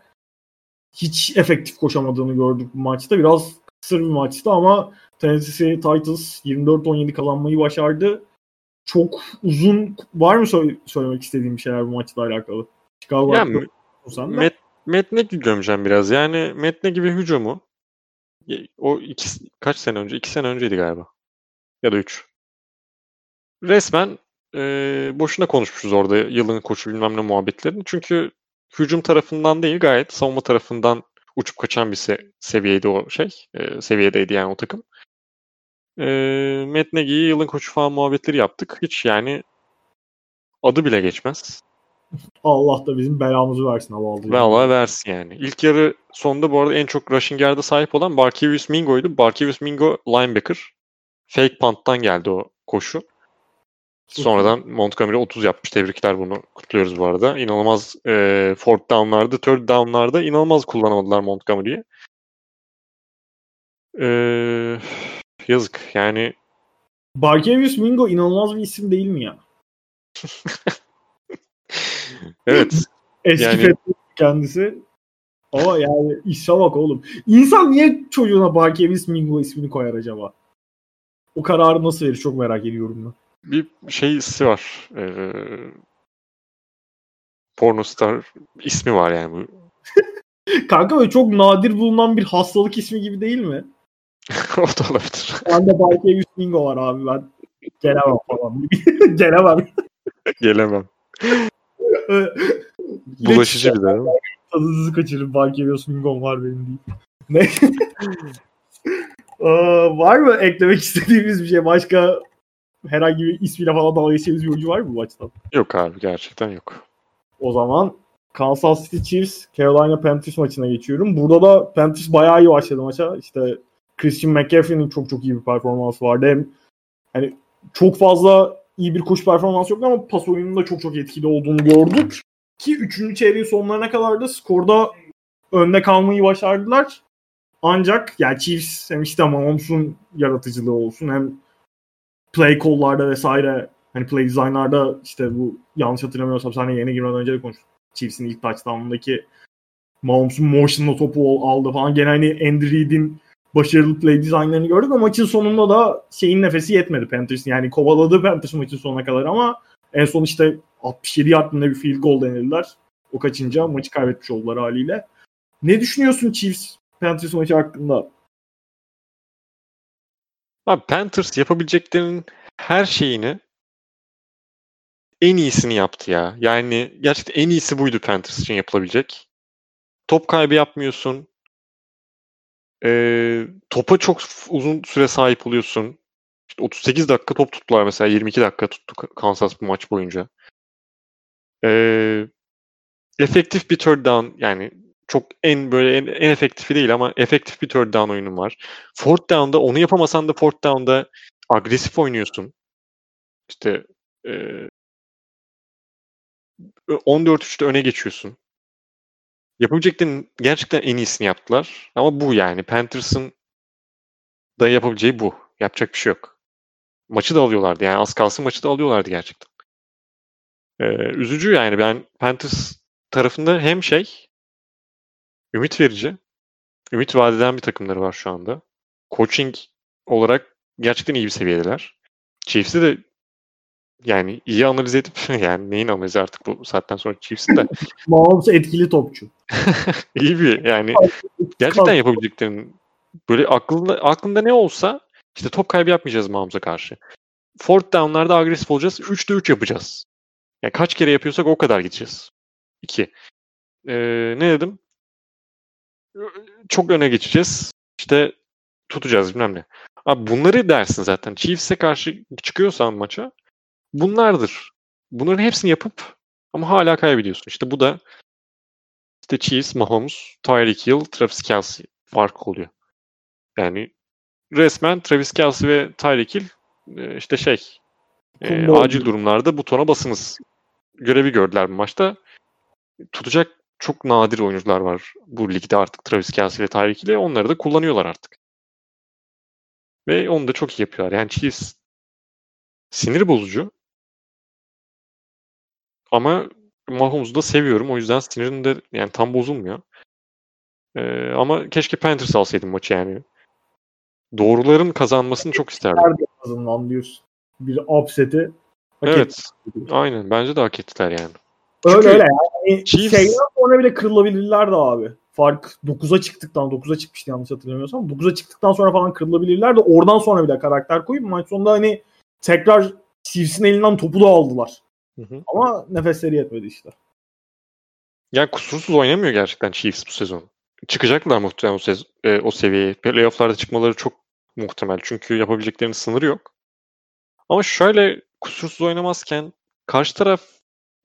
hiç efektif koşamadığını gördük bu maçta. Biraz kısır bir maçtı ama Tennessee Titans 24-17 kazanmayı başardı. Çok uzun var mı söylemek istediğim şeyler bu maçla alakalı? Chicago yani, Met, Metne gömeceğim biraz. Yani Metne gibi hücumu o iki, kaç sene önce? iki sene önceydi galiba. Ya da üç. Resmen e, boşuna konuşmuşuz orada yılın koçu bilmem ne muhabbetlerini. Çünkü hücum tarafından değil gayet savunma tarafından uçup kaçan bir se- seviyeydi o şey. E, seviyedeydi yani o takım. E, Matt Nagy'yi yılın koçu falan muhabbetleri yaptık. Hiç yani adı bile geçmez. Allah da bizim belamızı versin hava aldı. Allah versin yani. İlk yarı sonunda bu arada en çok rushing yard'a sahip olan Barkevius Mingo'ydu. Barkevius Mingo linebacker. Fake punt'tan geldi o koşu. Sonradan Montgomery 30 yapmış. Tebrikler bunu kutluyoruz bu arada. İnanılmaz e, fourth down'larda, third down'larda inanılmaz kullanamadılar Montgomery'i. E, yazık yani. Barkevius Mingo inanılmaz bir isim değil mi ya? (laughs) evet. Eski yani... kendisi. Ama yani işe bak oğlum. İnsan niye çocuğuna Barkevius Mingo ismini koyar acaba? O kararı nasıl verir çok merak ediyorum ben bir şeysi var. Ee, pornostar ismi var yani bu. (laughs) Kanka böyle çok nadir bulunan bir hastalık ismi gibi değil mi? (laughs) o da olabilir. Ben de Barkevius Mingo var abi ben. Gelemem falan. (laughs) Gelemem. Gelemem. (laughs) Bulaşıcı bir de. Tadınızı kaçırın. Barkevius Mingo var benim değil. Ne? Aa, var mı eklemek istediğimiz bir şey? Başka herhangi bir ismiyle falan dalga geçeceğimiz bir oyuncu var mı bu maçtan? Yok abi gerçekten yok. O zaman Kansas City Chiefs Carolina Panthers maçına geçiyorum. Burada da Panthers bayağı iyi başladı maça. İşte Christian McCaffrey'nin çok çok iyi bir performansı vardı. Hem hani çok fazla iyi bir koşu performansı yok ama pas oyununda çok çok etkili olduğunu gördük. Ki 3. çeyreğin sonlarına kadar da skorda önde kalmayı başardılar. Ancak yani Chiefs hem işte Mahomes'un yaratıcılığı olsun hem play call'larda vesaire hani play design'larda işte bu yanlış hatırlamıyorsam sana yeni girmeden önce de konuştuk. Chiefs'in ilk touchdown'ındaki Mahomes'un motion'la topu aldı falan. Gene hani Andy Reid'in başarılı play design'larını gördük ama maçın sonunda da şeyin nefesi yetmedi Panthers'ın. Yani kovaladı Panthers maçın sonuna kadar ama en son işte 67 yardında bir field goal denediler. O kaçınca maçı kaybetmiş oldular haliyle. Ne düşünüyorsun Chiefs Panthers maçı hakkında? Abi Panthers yapabileceklerinin her şeyini en iyisini yaptı ya. Yani gerçekten en iyisi buydu Panthers için yapılabilecek. Top kaybı yapmıyorsun. Ee, topa çok uzun süre sahip oluyorsun. İşte 38 dakika top tuttular mesela. 22 dakika tuttu Kansas bu maç boyunca. Ee, efektif bir third down yani çok en böyle en, en efektifi değil ama efektif bir third down oyunun var. Fourth down'da onu yapamasan da fourth down'da agresif oynuyorsun. İşte e, 14-3'te öne geçiyorsun. Yapabileceklerin gerçekten en iyisini yaptılar. Ama bu yani. Panthers'ın da yapabileceği bu. Yapacak bir şey yok. Maçı da alıyorlardı. Yani az kalsın maçı da alıyorlardı gerçekten. Ee, üzücü yani ben Panthers tarafında hem şey ümit verici, ümit vadeden bir takımları var şu anda. Coaching olarak gerçekten iyi bir seviyedeler. Chiefs'i de yani iyi analiz edip (laughs) yani neyin analizi artık bu saatten sonra Chiefs'in de (laughs) Mahomes etkili topçu. (laughs) iyi bir yani gerçekten yapabileceklerinin böyle aklında aklında ne olsa işte top kaybı yapmayacağız Mahomes'a karşı. Fourth down'larda agresif olacağız. 3'te 3 yapacağız. Yani kaç kere yapıyorsak o kadar gideceğiz. 2. Ee, ne dedim? Çok öne geçeceğiz. İşte tutacağız bilmem ne. Abi bunları dersin zaten. Chiefs'e karşı çıkıyorsan maça bunlardır. Bunların hepsini yapıp ama hala kaybediyorsun. İşte bu da işte Chiefs, Mahomes, Tyreek Hill, Travis Kelsey fark oluyor. Yani resmen Travis Kelsey ve Tyreek Hill işte şey e, acil durumlarda butona basınız görevi gördüler bu maçta. Tutacak çok nadir oyuncular var bu ligde artık Travis Kelsey ve Tyreek ile onları da kullanıyorlar artık. Ve onu da çok iyi yapıyorlar. Yani Chiefs sinir bozucu. Ama Mahomes'u da seviyorum. O yüzden sinirim de yani tam bozulmuyor. Ee, ama keşke Panthers alsaydım maçı yani. Doğruların kazanmasını çok isterdim. Nerede azından diyorsun. Bir upset'i Evet. Aynen. Bence de hak ettiler yani. Öyle Çünkü öyle yani. Chiefs... Şeyden sonra bile kırılabilirler de abi. Fark 9'a çıktıktan 9'a çıkmıştı yanlış hatırlamıyorsam. 9'a çıktıktan sonra falan kırılabilirler de oradan sonra bile karakter koyup maç sonunda hani tekrar Chiefs'in elinden topu da aldılar. Hı hı. Ama nefesleri yetmedi işte. Ya kusursuz oynamıyor gerçekten Chiefs bu sezon. Çıkacaklar muhtemelen o, sez- e, o seviyeye. Playoff'larda çıkmaları çok muhtemel. Çünkü yapabileceklerinin sınırı yok. Ama şöyle kusursuz oynamazken karşı taraf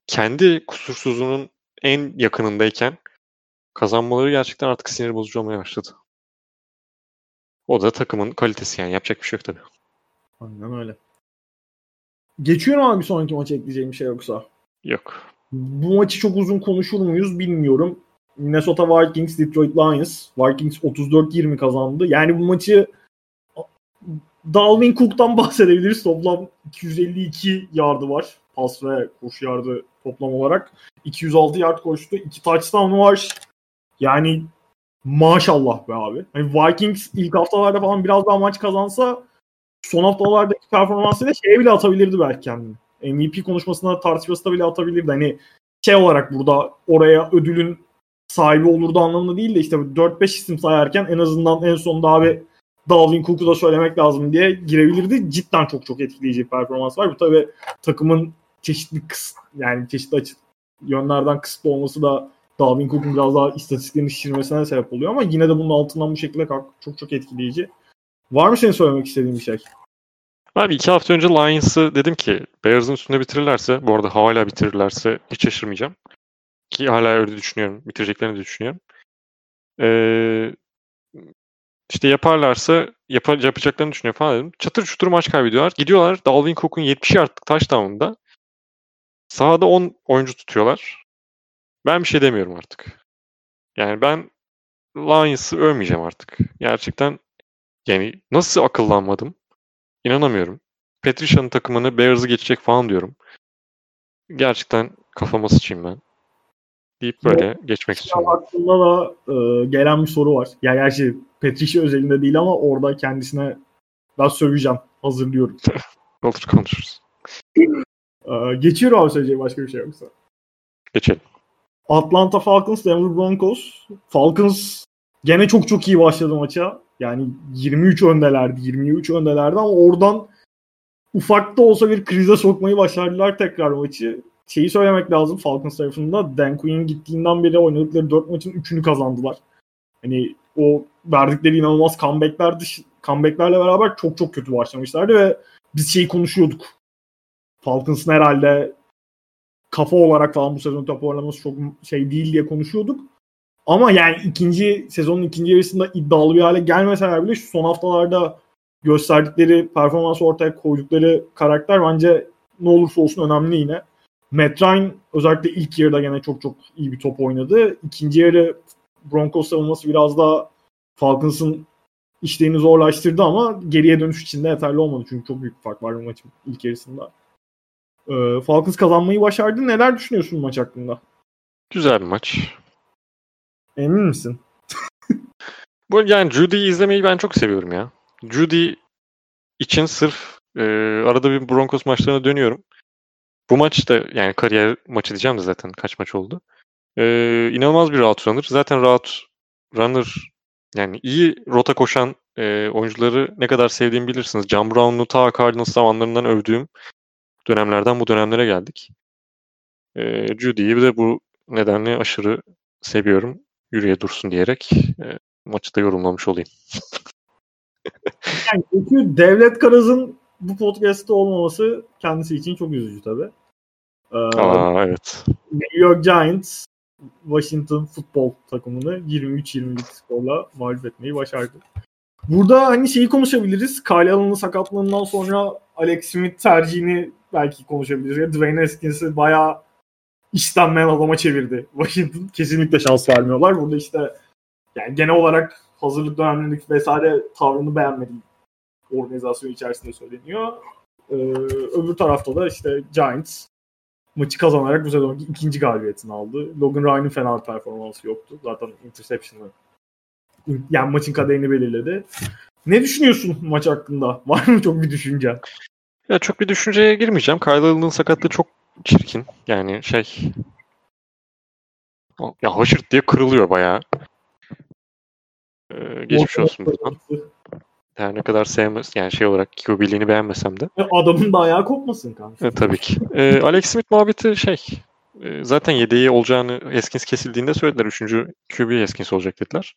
kendi kusursuzluğunun en yakınındayken kazanmaları gerçekten artık sinir bozucu olmaya başladı. O da takımın kalitesi yani. Yapacak bir şey yok tabii. Aynen öyle. Geçiyorum abi bir sonraki maça ekleyeceğim bir şey yoksa. Yok. Bu maçı çok uzun konuşur muyuz bilmiyorum. Minnesota Vikings, Detroit Lions. Vikings 34-20 kazandı. Yani bu maçı Dalvin Cook'tan (laughs) bahsedebiliriz. Toplam 252 yardı var. Pas ve koşu yardı toplam olarak. 206 yard koştu. 2 touchdown'u var. Yani maşallah be abi. Hani Vikings ilk haftalarda falan biraz daha maç kazansa son haftalardaki performansıyla şeye bile atabilirdi belki kendini. MVP konuşmasında tartışmasında bile atabilirdi. Hani şey olarak burada oraya ödülün sahibi olurdu anlamında değil de işte 4-5 isim sayarken en azından en sonunda abi Dalvin Cook'u da söylemek lazım diye girebilirdi. Cidden çok çok etkileyici bir performans var. Bu tabii takımın çeşitli kıs yani çeşitli açı, yönlerden kısıtlı olması da Dalvin Cook'un biraz daha istatistiklerini şişirmesine sebep oluyor ama yine de bunun altından bu şekilde kalk çok çok etkileyici. Var mı senin söylemek istediğin bir şey? Abi iki hafta önce Lions'ı dedim ki Bears'ın üstünde bitirirlerse, bu arada hala bitirirlerse hiç şaşırmayacağım. Ki hala öyle düşünüyorum. Bitireceklerini düşünüyorum. Ee, işte yaparlarsa yap yapacaklarını düşünüyor falan dedim. Çatır çutur maç kaybediyorlar. Gidiyorlar Dalvin Cook'un 70 yardlık touchdown'unda sahada 10 oyuncu tutuyorlar. Ben bir şey demiyorum artık. Yani ben Lions'ı övmeyeceğim artık. Gerçekten yani nasıl akıllanmadım? İnanamıyorum. Patricia'nın takımını Bears'ı geçecek falan diyorum. Gerçekten kafama sıçayım ben. Deyip böyle evet. geçmek istiyorum. Aklımda da e, gelen bir soru var. Ya gerçi Patricia özelinde değil ama orada kendisine daha söveceğim. Hazırlıyorum. (laughs) Olur konuşuruz. Ee, geçiyorum abi söyleyeceğim başka bir şey yoksa. Geçelim. Atlanta Falcons, Denver Broncos. Falcons gene çok çok iyi başladı maça. Yani 23 öndelerdi, 23 öndelerdi ama oradan ufak da olsa bir krize sokmayı başardılar tekrar maçı. Şeyi söylemek lazım Falcons tarafında. Dan Quinn gittiğinden beri oynadıkları 4 maçın 3'ünü kazandılar. Hani o verdikleri inanılmaz comebackler dış, comebacklerle beraber çok çok kötü başlamışlardı ve biz şeyi konuşuyorduk. Falcons'ın herhalde kafa olarak falan bu sezon top oynaması çok şey değil diye konuşuyorduk. Ama yani ikinci sezonun ikinci yarısında iddialı bir hale gelmeseler bile şu son haftalarda gösterdikleri performans ortaya koydukları karakter bence ne olursa olsun önemli yine. Matt Ryan özellikle ilk yarıda gene çok çok iyi bir top oynadı. İkinci yarı Broncos savunması biraz daha Falcons'ın işlerini zorlaştırdı ama geriye dönüş için de yeterli olmadı. Çünkü çok büyük bir fark var bu maçın ilk yarısında. Ee, Falcons kazanmayı başardı. Neler düşünüyorsun maç hakkında? Güzel bir maç. Emin misin? Bu yani Judy'yi izlemeyi ben çok seviyorum ya. Judy için sırf e, arada bir Broncos maçlarına dönüyorum. Bu maç da yani kariyer maçı diyeceğim de zaten kaç maç oldu. E, inanılmaz bir route runner. Zaten route runner yani iyi rota koşan e, oyuncuları ne kadar sevdiğimi bilirsiniz. John Brown'u ta Cardinals zamanlarından övdüğüm dönemlerden bu dönemlere geldik. E, Judy'yi de bu nedenle aşırı seviyorum. Yürüye dursun diyerek e, maçı da yorumlamış olayım. yani çünkü Devlet Karaz'ın bu podcast'te olmaması kendisi için çok üzücü tabii. Ee, Aa, evet. New York Giants Washington futbol takımını 23-22 skorla mağlup etmeyi başardı. Burada hani şeyi konuşabiliriz. Kyle Allen'ın sakatlığından sonra Alex Smith tercihini belki konuşabiliriz. Dwayne Haskins'i bayağı istenmeyen adama çevirdi. Washington kesinlikle şans vermiyorlar. Burada işte yani genel olarak hazırlık dönemlerindeki vesaire tavrını beğenmediğim organizasyon içerisinde söyleniyor. Ee, öbür tarafta da işte Giants maçı kazanarak bu sezonki ikinci galibiyetini aldı. Logan Ryan'ın fena performansı yoktu. Zaten interception'ı yani maçın kaderini belirledi. Ne düşünüyorsun maç hakkında? Var mı çok bir düşünce? Ya çok bir düşünceye girmeyeceğim. Kyle sakatlığı çok çirkin. Yani şey ya haşırt diye kırılıyor bayağı. Ee, geçmiş olsun buradan. Her ne kadar sevmez yani şey olarak QB'liğini beğenmesem de. Adamın da ayağı kopmasın kanka. E, tabii ki. E, Alex Smith muhabbeti şey e, zaten yedeği olacağını Haskins kesildiğinde söylediler. Üçüncü QB Haskins olacak dediler.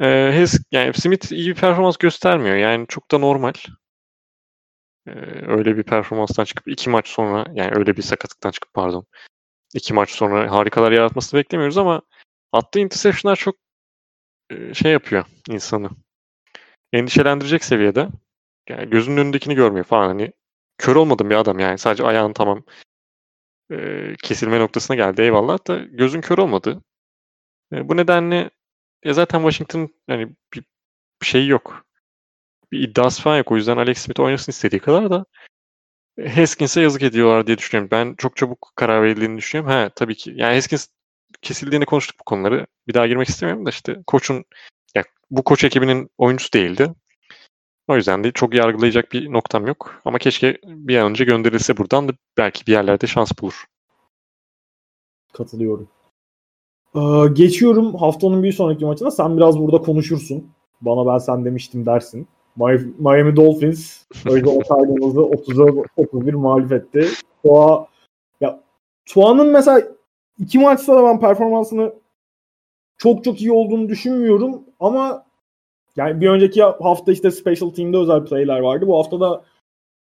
E, Hes, yani Smith iyi bir performans göstermiyor. Yani çok da normal. E, öyle bir performanstan çıkıp iki maç sonra yani öyle bir sakatlıktan çıkıp pardon. iki maç sonra harikalar yaratmasını beklemiyoruz ama attığı interceptionlar çok e, şey yapıyor insanı endişelendirecek seviyede. Yani gözünün önündekini görmüyor falan. Hani kör olmadım bir adam yani. Sadece ayağın tamam e, kesilme noktasına geldi eyvallah da gözün kör olmadı. E, bu nedenle ya zaten Washington yani bir, bir şey yok. Bir iddiası falan yok. O yüzden Alex Smith oynasın istediği kadar da Haskins'e yazık ediyorlar diye düşünüyorum. Ben çok çabuk karar verildiğini düşünüyorum. Ha tabii ki. Yani Haskins kesildiğini konuştuk bu konuları. Bir daha girmek istemiyorum da işte koçun bu koç ekibinin oyuncusu değildi. O yüzden de çok yargılayacak bir noktam yok. Ama keşke bir an önce gönderilse buradan da belki bir yerlerde şans bulur. Katılıyorum. Ee, geçiyorum haftanın bir sonraki maçına. Sen biraz burada konuşursun. Bana ben sen demiştim dersin. Miami Dolphins Arizona Cardinals'ı 30'a 31 mağlup etti. Tua ya Tua'nın mesela iki maçta da ben performansını çok çok iyi olduğunu düşünmüyorum ama yani bir önceki hafta işte special team'de özel play'ler vardı. Bu hafta da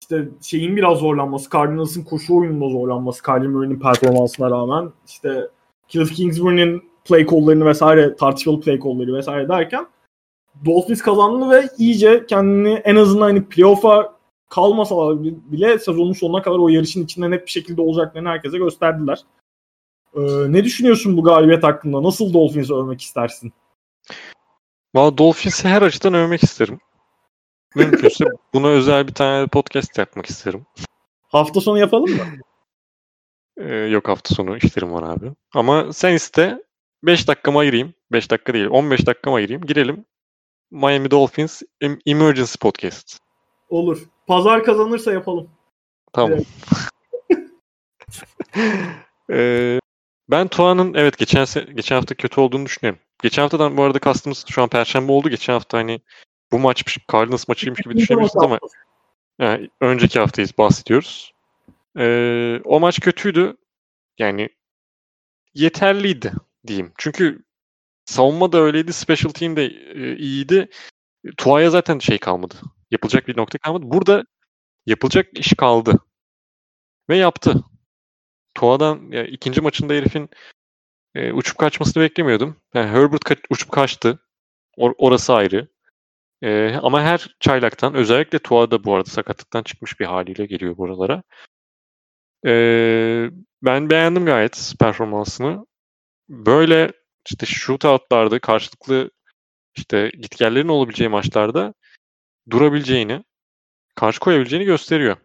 işte şeyin biraz zorlanması, Cardinals'ın koşu oyununda zorlanması, Kyler Murray'nin performansına rağmen işte Cliff Kingsbury'nin play call'larını vesaire, tartışmalı play call'ları vesaire derken Dolphins kazandı ve iyice kendini en azından hani playoff'a kalmasalar bile sezonun sonuna kadar o yarışın içinde net bir şekilde olacaklarını herkese gösterdiler. Ee, ne düşünüyorsun bu galibiyet hakkında? Nasıl Dolphins'i övmek istersin? Valla Dolphins'i her açıdan övmek isterim. Mümkünse (laughs) buna özel bir tane podcast yapmak isterim. Hafta sonu yapalım mı? Ee, yok hafta sonu işlerim var abi. Ama sen iste 5 dakikamı ayırayım. 5 dakika değil 15 dakikamı ayırayım. Girelim. Miami Dolphins Emergency Podcast. Olur. Pazar kazanırsa yapalım. Tamam. (laughs) ee, ben Tuan'ın evet geçen geçen hafta kötü olduğunu düşünüyorum. Geçen haftadan bu arada kastımız şu an perşembe oldu. Geçen hafta hani bu maçmış, Cardinals maçıymış gibi düşünebilirsiniz ama yani önceki haftayız bahsediyoruz. Ee, o maç kötüydü. Yani yeterliydi diyeyim. Çünkü savunma da öyleydi. Special team de e, iyiydi. Tua'ya zaten şey kalmadı. Yapılacak bir nokta kalmadı. Burada yapılacak iş kaldı. Ve yaptı. Tua'dan ya, ikinci maçında herifin e, uçup kaçmasını beklemiyordum. Yani Herbert ka- uçup kaçtı. Or- orası ayrı. E, ama her çaylaktan özellikle Tua da bu arada sakatlıktan çıkmış bir haliyle geliyor buralara. E, ben beğendim gayet performansını. Böyle işte shootoutlarda karşılıklı işte gitgellerin olabileceği maçlarda durabileceğini, karşı koyabileceğini gösteriyor.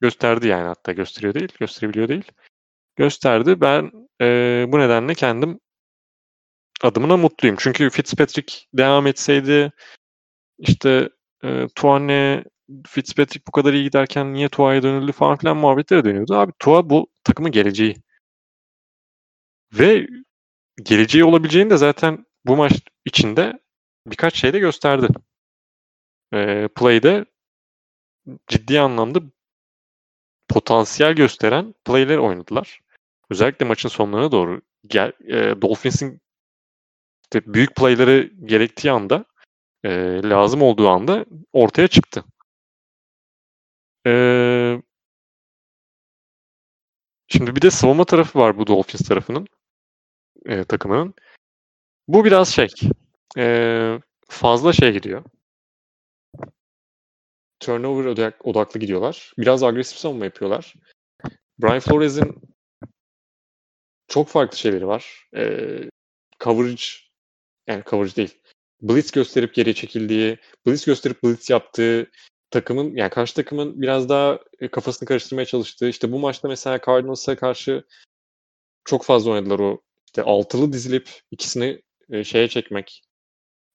gösterdi yani hatta gösteriyor değil, gösterebiliyor değil. Gösterdi. Ben e, bu nedenle kendim adımına mutluyum. Çünkü Fitzpatrick devam etseydi işte e, Tuane Fitzpatrick bu kadar iyi giderken niye Tua'ya dönüldü falan filan muhabbetlere dönüyordu. Abi Tua bu takımın geleceği. Ve geleceği olabileceğini de zaten bu maç içinde birkaç şey de gösterdi. E, play'de ciddi anlamda potansiyel gösteren play'ler oynadılar. Özellikle maçın sonlarına doğru gel, e, Dolphins'in işte büyük play'ları gerektiği anda e, lazım olduğu anda ortaya çıktı. E, şimdi bir de savunma tarafı var bu Dolphins tarafının e, takımının. Bu biraz şey e, fazla şey gidiyor. Turnover odak, odaklı gidiyorlar. Biraz agresif savunma yapıyorlar. Brian Flores'in çok farklı şeyleri var. E, coverage yani coverage değil. Blitz gösterip geriye çekildiği, blitz gösterip blitz yaptığı takımın yani karşı takımın biraz daha e, kafasını karıştırmaya çalıştığı işte bu maçta mesela Cardinals'a karşı çok fazla oynadılar o işte altılı dizilip ikisini e, şeye çekmek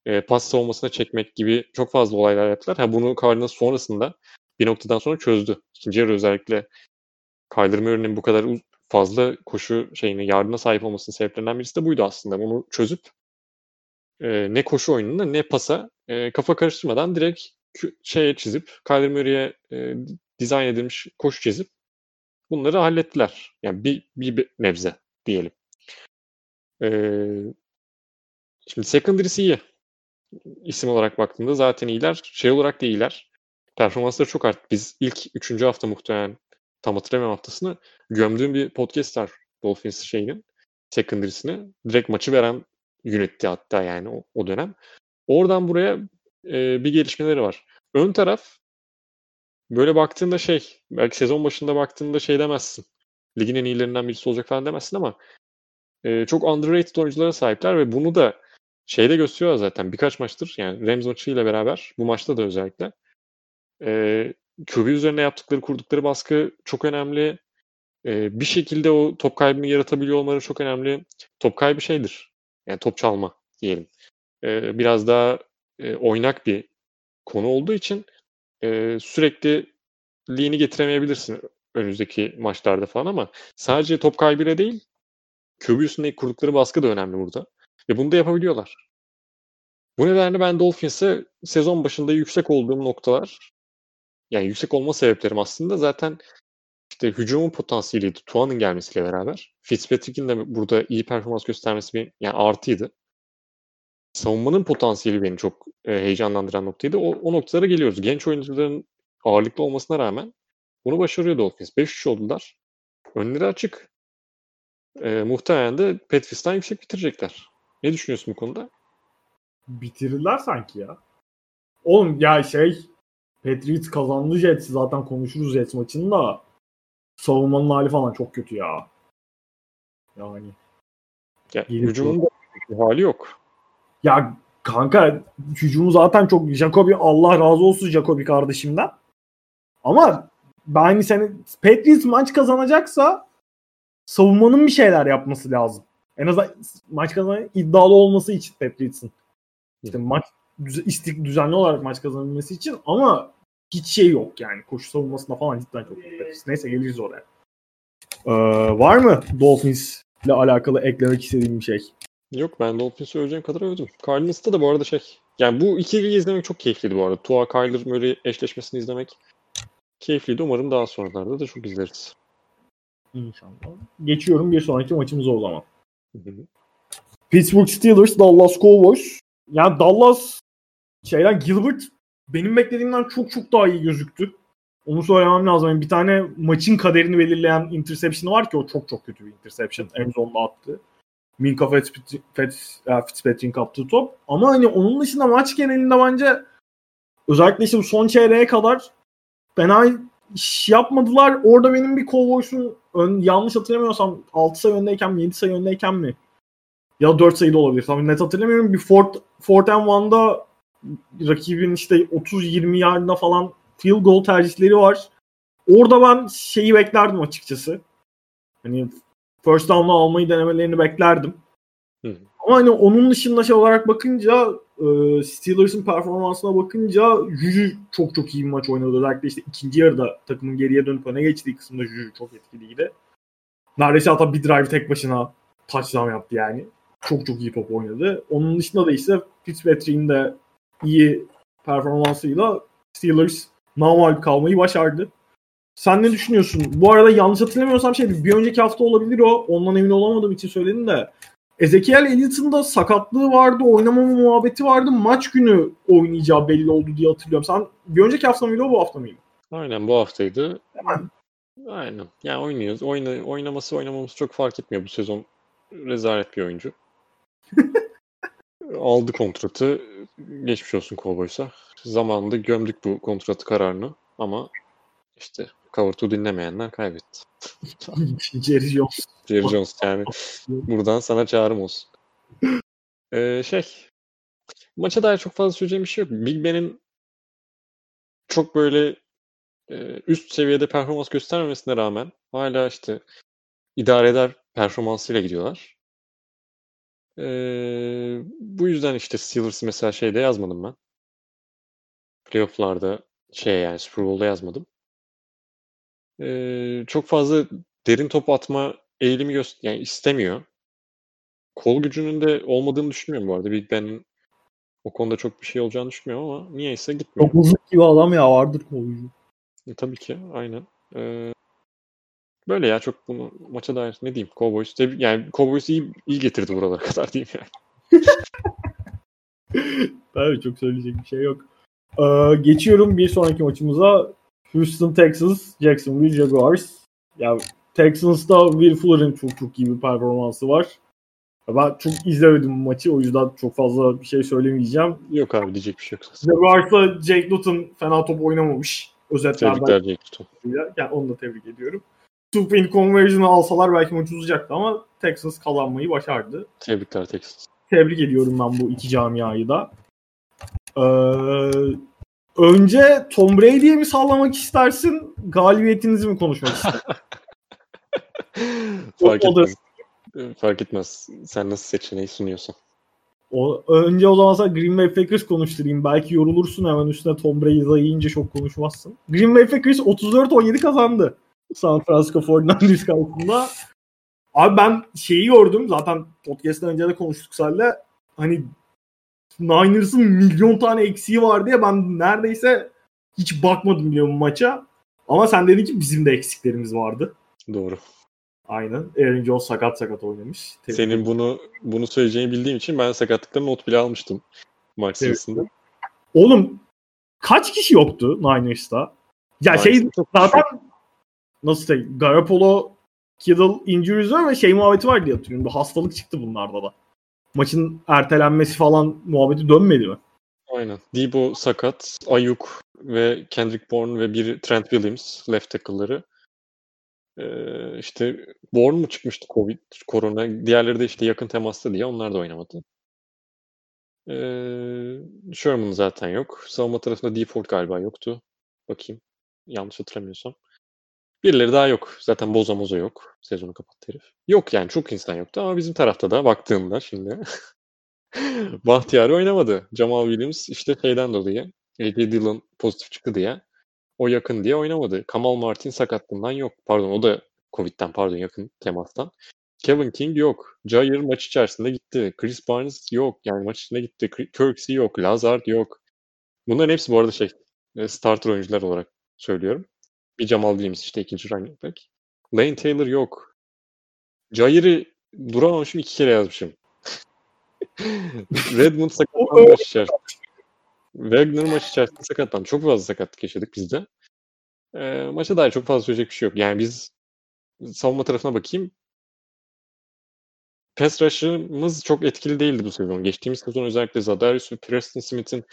e, pas savunmasına çekmek gibi çok fazla olaylar yaptılar. Ha, bunu Cardinals sonrasında bir noktadan sonra çözdü. İkinci yarı özellikle Kyler Murray'nin bu kadar fazla koşu şeyine yardına sahip olmasının sebeplerinden birisi de buydu aslında. Bunu çözüp e, ne koşu oyununa ne pasa e, kafa karıştırmadan direkt şeye çizip Kyler Murray'e e, dizayn edilmiş koşu çizip bunları hallettiler. Yani bir, bir nebze diyelim. E, şimdi secondary'si iyi. İsim olarak baktığında zaten iyiler. Şey olarak da iyiler. Performansları çok arttı. Biz ilk üçüncü hafta muhtemelen tam hatırlamıyorum haftasını gömdüğüm bir podcast var Dolphins şeyinin secondary'sine. Direkt maçı veren unitti hatta yani o, o dönem. Oradan buraya e, bir gelişmeleri var. Ön taraf böyle baktığında şey belki sezon başında baktığında şey demezsin. Ligin en iyilerinden birisi olacak falan demezsin ama e, çok underrated oyunculara sahipler ve bunu da şeyde gösteriyor zaten birkaç maçtır yani Rams maçıyla beraber bu maçta da özellikle e, QB üzerine yaptıkları kurdukları baskı çok önemli. E, bir şekilde o top kaybını yaratabiliyor olmaları çok önemli. Top kaybı şeydir. Yani top çalma diyelim. E, biraz daha e, oynak bir konu olduğu için e, sürekli liğini getiremeyebilirsin önümüzdeki maçlarda falan ama sadece top kaybıyla değil QB üstündeki kurdukları baskı da önemli burada. Ve bunu da yapabiliyorlar. Bu nedenle ben Dolphins'e sezon başında yüksek olduğum noktalar yani yüksek olma sebeplerim aslında zaten işte hücumun potansiyeliydi Tuan'ın gelmesiyle beraber. Fitzpatrick'in de burada iyi performans göstermesi bir yani artıydı. Savunmanın potansiyeli beni çok e, heyecanlandıran noktaydı. O, o noktalara geliyoruz. Genç oyuncuların ağırlıklı olmasına rağmen bunu başarıyor Dolphins. 5-3 oldular. Önleri açık. E, muhtemelen de Petris'ten yüksek bitirecekler. Ne düşünüyorsun bu konuda? Bitirirler sanki ya. Oğlum ya şey Patriots kazandı Jets. Zaten konuşuruz Jets maçını da. Savunmanın hali falan çok kötü ya. Yani. Ya, hücumun da hali yok. Ya kanka hücumu zaten çok Jacobi Allah razı olsun Jacobi kardeşimden. Ama ben seni Patriots maç kazanacaksa savunmanın bir şeyler yapması lazım. En azından maç kazanma iddialı olması için Patriots'ın. İşte maç istik düzenli olarak maç kazanabilmesi için ama hiç şey yok yani. Koşu savunmasında falan cidden çok Patriots. Neyse geliriz oraya. Ee, var mı Dolphins ile alakalı eklemek istediğim bir şey? Yok ben Dolphins'i öveceğim kadar övdüm. Cardinals'ta da bu arada şey. Yani bu ikiliyi izlemek çok keyifliydi bu arada. Tua Kyler Murray eşleşmesini izlemek keyifliydi. Umarım daha sonralarda da çok izleriz. İnşallah. Geçiyorum bir sonraki maçımız o zaman. Pittsburgh Steelers, Dallas Cowboys. Yani Dallas şeyden Gilbert benim beklediğimden çok çok daha iyi gözüktü. Onu söylemem lazım. Yani bir tane maçın kaderini belirleyen interception var ki o çok çok kötü bir interception. En zonda attı. Minka Fitzpatrick, Fitzpatrick'in kaptığı top. Ama hani onun dışında maç genelinde bence özellikle işte bu son çeyreğe kadar fena iş yapmadılar. Orada benim bir Cowboys'un ön, yanlış hatırlamıyorsam 6 sayı öndeyken mi 7 sayı öndeyken mi ya 4 sayıda olabilir. Tam net hatırlamıyorum. Bir Fort, Fort and One'da rakibin işte 30-20 yardına falan field goal tercihleri var. Orada ben şeyi beklerdim açıkçası. Hani first down'la almayı denemelerini beklerdim. Hı. Ama hani onun dışında şey olarak bakınca e, Steelers'ın performansına bakınca Juju çok çok iyi bir maç oynadı. Özellikle işte ikinci yarıda takımın geriye dönüp öne geçtiği kısımda Juju çok etkiliydi. Neredeyse hatta bir drive tek başına touchdown yaptı yani. Çok çok iyi top oynadı. Onun dışında da işte Fitzpatrick'in de iyi performansıyla Steelers normal kalmayı başardı. Sen ne düşünüyorsun? Bu arada yanlış hatırlamıyorsam şey bir önceki hafta olabilir o. Ondan emin olamadığım için söyledim de. Ezekiel Elliott'ın da sakatlığı vardı, oynamama muhabbeti vardı. Maç günü oynayacağı belli oldu diye hatırlıyorum. Sen bir önceki hafta mıydı o bu hafta mıydı? Aynen bu haftaydı. Hemen. Aynen. Yani oynuyoruz. Oyna, oynaması oynamamız çok fark etmiyor bu sezon. Rezalet bir oyuncu. (laughs) Aldı kontratı. Geçmiş olsun Cowboys'a. Zamanında gömdük bu kontratı kararını ama işte 2 dinlemeyenler kaybetti. (laughs) Jerry Jones. Jerry Jones yani. Buradan sana çağrım olsun. (laughs) Ee, şey maça dair çok fazla söyleyeceğim bir şey yok. Big Ben'in çok böyle e, üst seviyede performans göstermemesine rağmen hala işte idare eder performansıyla gidiyorlar. Ee, bu yüzden işte Steelers'ı mesela şeyde yazmadım ben. Playoff'larda şey yani Super Bowl'da yazmadım. Ee, çok fazla derin top atma eğilimi göster yani istemiyor. Kol gücünün de olmadığını düşünmüyorum bu arada. Big Ben'in o konuda çok bir şey olacağını düşünmüyorum ama niyeyse gitmiyor. Çok uzun gibi adam ya vardır kol gücü. E, tabii ki aynen. Ee, böyle ya çok bunu maça dair ne diyeyim Cowboys yani Cowboys iyi, iyi getirdi buralara (laughs) kadar diyeyim yani. Tabii çok söyleyecek bir şey yok. Ee, geçiyorum bir sonraki maçımıza. Houston Texans, Jacksonville Jaguars. Ya Texans'ta Will Fuller'ın çok çok iyi bir performansı var. Ben çok izlemedim bu maçı o yüzden çok fazla bir şey söylemeyeceğim. Yok abi diyecek bir şey yok. Jaguars'ta Jake Luton fena top oynamamış. Özetlerden. Tebrikler Jake Luton. Yani onu da tebrik ediyorum. Point conversion'ı alsalar belki maç uzayacaktı ama Texas kazanmayı başardı. Tebrikler Texas. Tebrik ediyorum ben bu iki camiayı da. Ee, önce Tom Brady'ye mi sallamak istersin, galibiyetinizi mi konuşmak istersin? (laughs) Fark etmez. Fark etmez. Sen nasıl seçeneği sunuyorsun? O, önce o zaman Green Bay Packers konuşturayım. Belki yorulursun hemen üstüne Tom Brady zayıyınca çok konuşmazsın. Green Bay Packers 34-17 kazandı. San Francisco 49ers karşısında. Abi ben şeyi gördüm. Zaten podcast'ten önce de konuştuk seninle. Hani Niners'ın milyon tane eksiği var diye ben neredeyse hiç bakmadım bile bu maça. Ama sen dedin ki bizim de eksiklerimiz vardı. Doğru. Aynen. Aaron Jones sakat sakat oynamış. Tebrik Senin bunu bunu söyleyeceğini bildiğim için ben sakatlıktan not bile almıştım maç sırasında. Oğlum kaç kişi yoktu Niners'ta? Ya Niners'ta şey zaten nasıl say Garoppolo Kittle var ve şey muhabbeti var diye hatırlıyorum. Bir hastalık çıktı bunlarda da. Maçın ertelenmesi falan muhabbeti dönmedi mi? Aynen. Debo sakat. Ayuk ve Kendrick Bourne ve bir Trent Williams left tackle'ları. Ee, işte Bourne mu çıkmıştı Covid, korona. Diğerleri de işte yakın temasta diye onlar da oynamadı. Ee, Sherman zaten yok. Savunma tarafında default galiba yoktu. Bakayım. Yanlış hatırlamıyorsam. Birileri daha yok. Zaten Boza Moza yok. Sezonu kapattı herif. Yok yani çok insan yoktu ama bizim tarafta da baktığımda şimdi (laughs) Bahtiyar oynamadı. Jamal Williams işte şeyden dolayı AJ Dillon pozitif çıktı diye o yakın diye oynamadı. Kamal Martin sakatlığından yok. Pardon o da Covid'den pardon yakın temastan. Kevin King yok. Jair maç içerisinde gitti. Chris Barnes yok. Yani maç içinde gitti. Kirksey yok. Lazard yok. Bunların hepsi bu arada şey e, starter oyuncular olarak söylüyorum. Bir Jamal Williams işte ikinci running back. Lane Taylor yok. Jair'i duramamışım iki kere yazmışım. (laughs) Redmond sakatlandı maç içerisinde. Wagner maç içerisinde sakatlandı. Çok fazla sakatlık yaşadık biz de. E, maça dair çok fazla söyleyecek bir şey yok. Yani biz savunma tarafına bakayım. Pass rush'ımız çok etkili değildi bu sezon. Geçtiğimiz sezon özellikle Zadarius ve Preston Smith'in